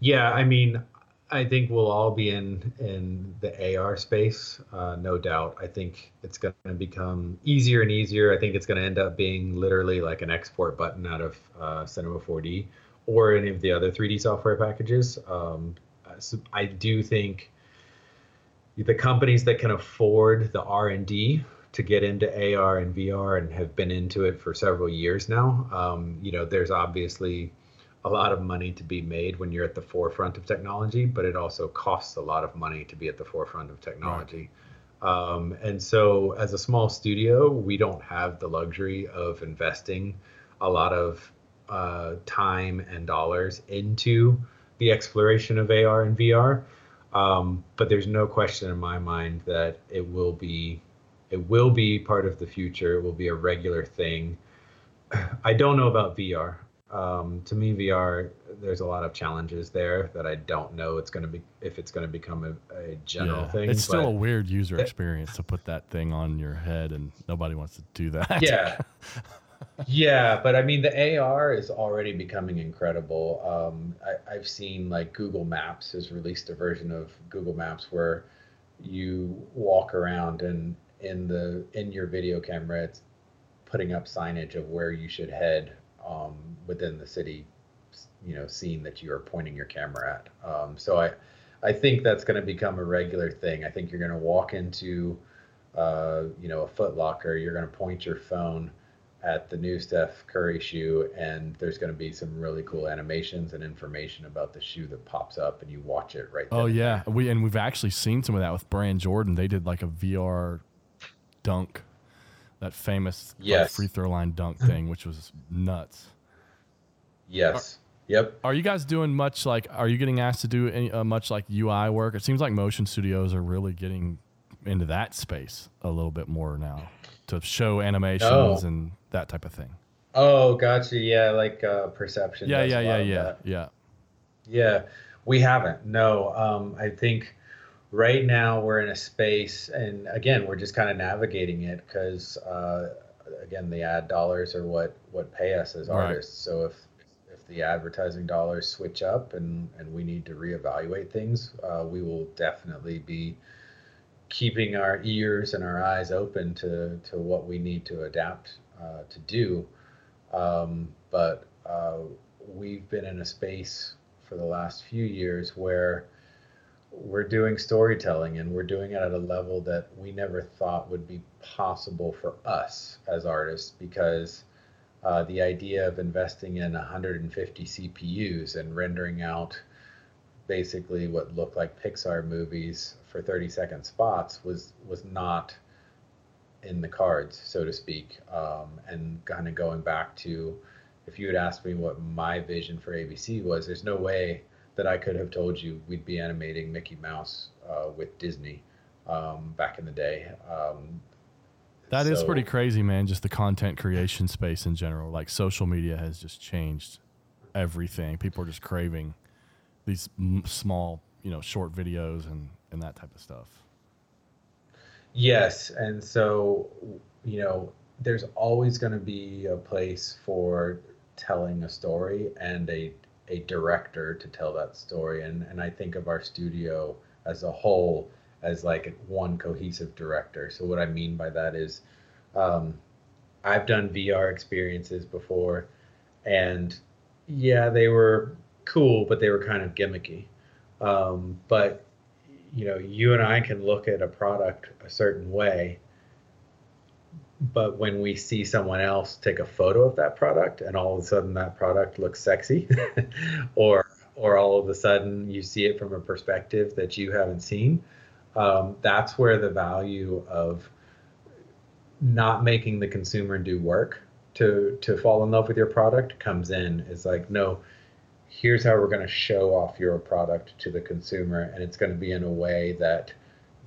Yeah, I mean, I think we'll all be in in the AR space, uh, no doubt. I think it's going to become easier and easier. I think it's going to end up being literally like an export button out of uh, Cinema 4D or any of the other 3D software packages. Um, so I do think the companies that can afford the R&D to get into AR and VR and have been into it for several years now, um, you know, there's obviously a lot of money to be made when you're at the forefront of technology, but it also costs a lot of money to be at the forefront of technology. Right. Um, and so, as a small studio, we don't have the luxury of investing a lot of uh, time and dollars into the exploration of AR and VR. Um, but there's no question in my mind that it will be it will be part of the future. It will be a regular thing. I don't know about VR. Um, to me, VR, there's a lot of challenges there that I don't know it's going to be if it's going to become a, a general yeah, thing. It's still a weird user experience to put that thing on your head, and nobody wants to do that. Yeah. yeah, but I mean, the AR is already becoming incredible. Um, I, I've seen like Google Maps has released a version of Google Maps where you walk around and in the in your video camera, it's putting up signage of where you should head um, within the city, you know, scene that you are pointing your camera at. Um, so I, I think that's going to become a regular thing. I think you're going to walk into, uh, you know, a Foot Locker. You're going to point your phone at the new Steph Curry shoe, and there's going to be some really cool animations and information about the shoe that pops up, and you watch it right. There. Oh yeah, we and we've actually seen some of that with Brand Jordan. They did like a VR dunk, that famous yes. like, free throw line dunk thing, which was nuts. Yes. Yep. Are you guys doing much like? Are you getting asked to do any uh, much like UI work? It seems like motion studios are really getting into that space a little bit more now to show animations oh. and that type of thing. Oh, gotcha. Yeah, like uh, perception. Yeah, yeah, yeah, yeah, yeah. Yeah, we haven't. No, um, I think right now we're in a space, and again, we're just kind of navigating it because, uh, again, the ad dollars are what what pay us as artists. Right. So if if the advertising dollars switch up and, and we need to reevaluate things, uh, we will definitely be keeping our ears and our eyes open to, to what we need to adapt uh, to do. Um, but uh, we've been in a space for the last few years where we're doing storytelling and we're doing it at a level that we never thought would be possible for us as artists because uh, the idea of investing in 150 CPUs and rendering out basically what looked like Pixar movies for 30 second spots was was not in the cards, so to speak. Um, and kind of going back to, if you had asked me what my vision for ABC was, there's no way that I could have told you we'd be animating Mickey Mouse uh, with Disney um, back in the day. Um, that so, is pretty crazy, man. Just the content creation space in general. Like social media has just changed everything. People are just craving these m- small, you know, short videos and and that type of stuff. Yes, and so you know, there's always going to be a place for telling a story and a a director to tell that story. And and I think of our studio as a whole as like one cohesive director. So what I mean by that is, um, I've done VR experiences before, and yeah, they were cool, but they were kind of gimmicky. Um, but you know, you and I can look at a product a certain way, but when we see someone else take a photo of that product and all of a sudden that product looks sexy, or or all of a sudden you see it from a perspective that you haven't seen, um, that's where the value of not making the consumer do work to to fall in love with your product comes in. It's like no here's how we're going to show off your product to the consumer and it's going to be in a way that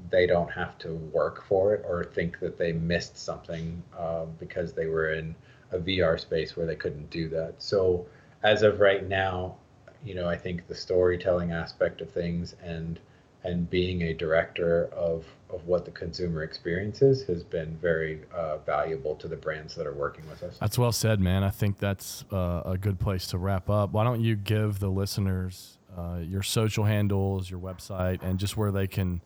they don't have to work for it or think that they missed something uh, because they were in a VR space where they couldn't do that. So as of right now, you know, I think the storytelling aspect of things and and being a director of, of what the consumer experience is has been very uh, valuable to the brands that are working with us. That's well said, man. I think that's uh, a good place to wrap up. Why don't you give the listeners uh, your social handles, your website, and just where they can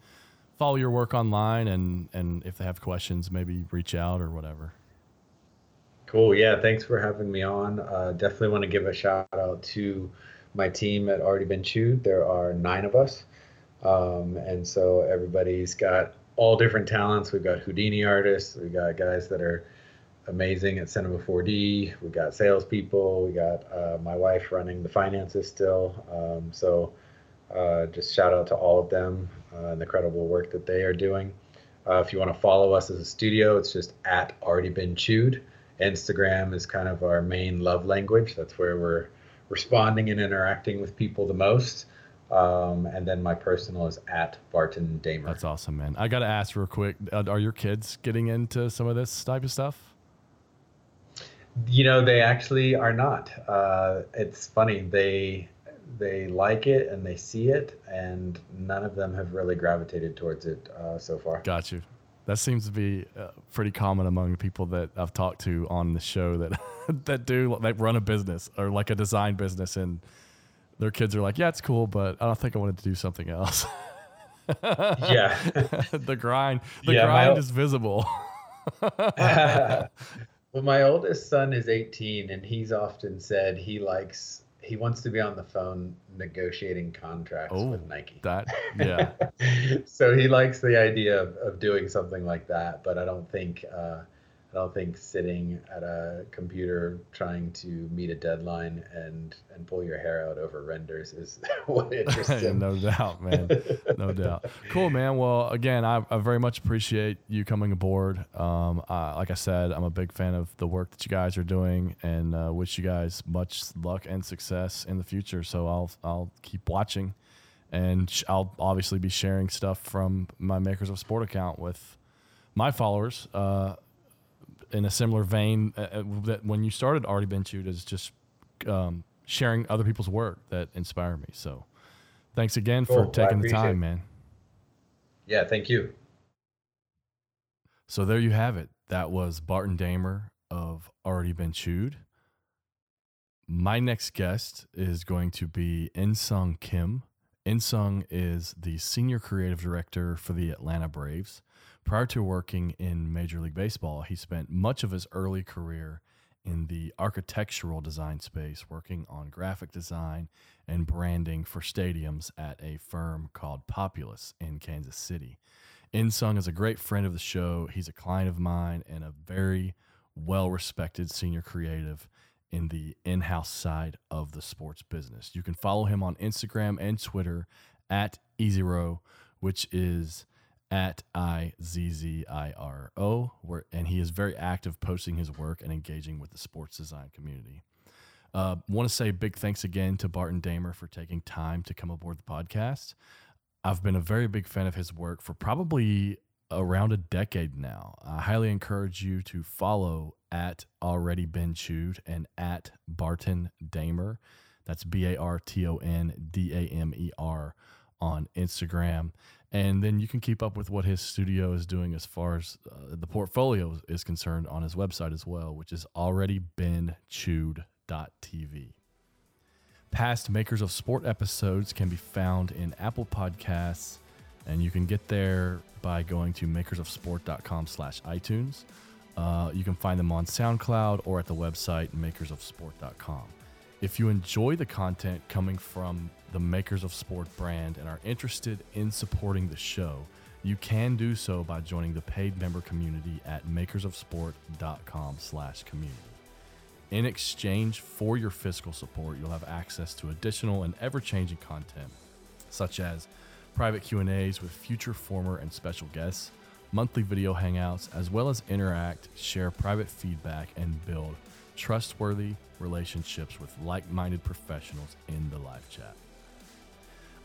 follow your work online and, and if they have questions, maybe reach out or whatever. Cool. Yeah. Thanks for having me on. Uh, definitely want to give a shout out to my team at Already Been Chewed. There are nine of us. Um, and so everybody's got all different talents. We've got Houdini artists, we've got guys that are amazing at Cinema 4D, we've got salespeople, we got uh, my wife running the finances still. Um, so uh, just shout out to all of them and the credible work that they are doing. Uh, if you want to follow us as a studio, it's just at already been chewed. Instagram is kind of our main love language. That's where we're responding and interacting with people the most. Um, and then my personal is at Barton Damer. That's awesome, man. I got to ask real quick: uh, Are your kids getting into some of this type of stuff? You know, they actually are not. Uh, it's funny they they like it and they see it, and none of them have really gravitated towards it uh, so far. Got you. That seems to be uh, pretty common among people that I've talked to on the show that that do like run a business or like a design business and their kids are like, yeah, it's cool, but I don't think I wanted to do something else. yeah. the grind, the yeah, grind my, is visible. well, my oldest son is 18 and he's often said he likes he wants to be on the phone negotiating contracts oh, with Nike. That yeah. so he likes the idea of, of doing something like that, but I don't think uh, I I don't think sitting at a computer trying to meet a deadline and and pull your hair out over renders is what interests him. no doubt, man. No doubt. Cool, man. Well, again, I, I very much appreciate you coming aboard. Um, uh, like I said, I'm a big fan of the work that you guys are doing, and uh, wish you guys much luck and success in the future. So I'll I'll keep watching, and sh- I'll obviously be sharing stuff from my Makers of Sport account with my followers. Uh, in a similar vein uh, uh, that when you started already been chewed is just um, sharing other people's work that inspire me so thanks again Cool. for taking the time it. man Yeah, thank you. so there you have it that was barton damer of already been chewed my next guest is going to be insung kim insung is the senior creative director for the atlanta braves Prior to working in Major League Baseball, he spent much of his early career in the architectural design space, working on graphic design and branding for stadiums at a firm called Populous in Kansas City. Insung is a great friend of the show. He's a client of mine and a very well respected senior creative in the in house side of the sports business. You can follow him on Instagram and Twitter at EasyRow, which is at I Z Z I R O, where and he is very active, posting his work and engaging with the sports design community. Uh, Want to say big thanks again to Barton Damer for taking time to come aboard the podcast. I've been a very big fan of his work for probably around a decade now. I highly encourage you to follow at already been chewed and at Barton Damer. That's B A R T O N D A M E R on Instagram. And then you can keep up with what his studio is doing as far as uh, the portfolio is concerned on his website as well, which is already been chewed.tv. Past Makers of Sport episodes can be found in Apple Podcasts, and you can get there by going to makersofsport.com slash iTunes. Uh, you can find them on SoundCloud or at the website makersofsport.com. If you enjoy the content coming from the Makers of Sport brand and are interested in supporting the show, you can do so by joining the paid member community at makersofsport.com slash community. In exchange for your fiscal support, you'll have access to additional and ever-changing content, such as private Q&As with future, former, and special guests, monthly video hangouts, as well as interact, share private feedback, and build trustworthy relationships with like-minded professionals in the live chat.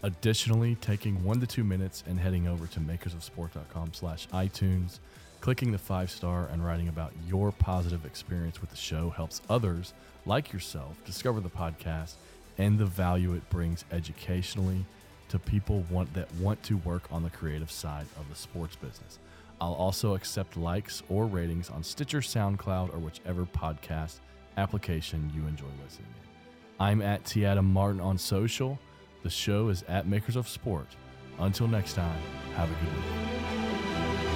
Additionally, taking one to two minutes and heading over to makersofsport.com slash iTunes, clicking the five star and writing about your positive experience with the show helps others like yourself discover the podcast and the value it brings educationally to people want, that want to work on the creative side of the sports business. I'll also accept likes or ratings on Stitcher, SoundCloud, or whichever podcast application you enjoy listening in. I'm at T. Adam Martin on social. The show is at Makers of Sport. Until next time, have a good week.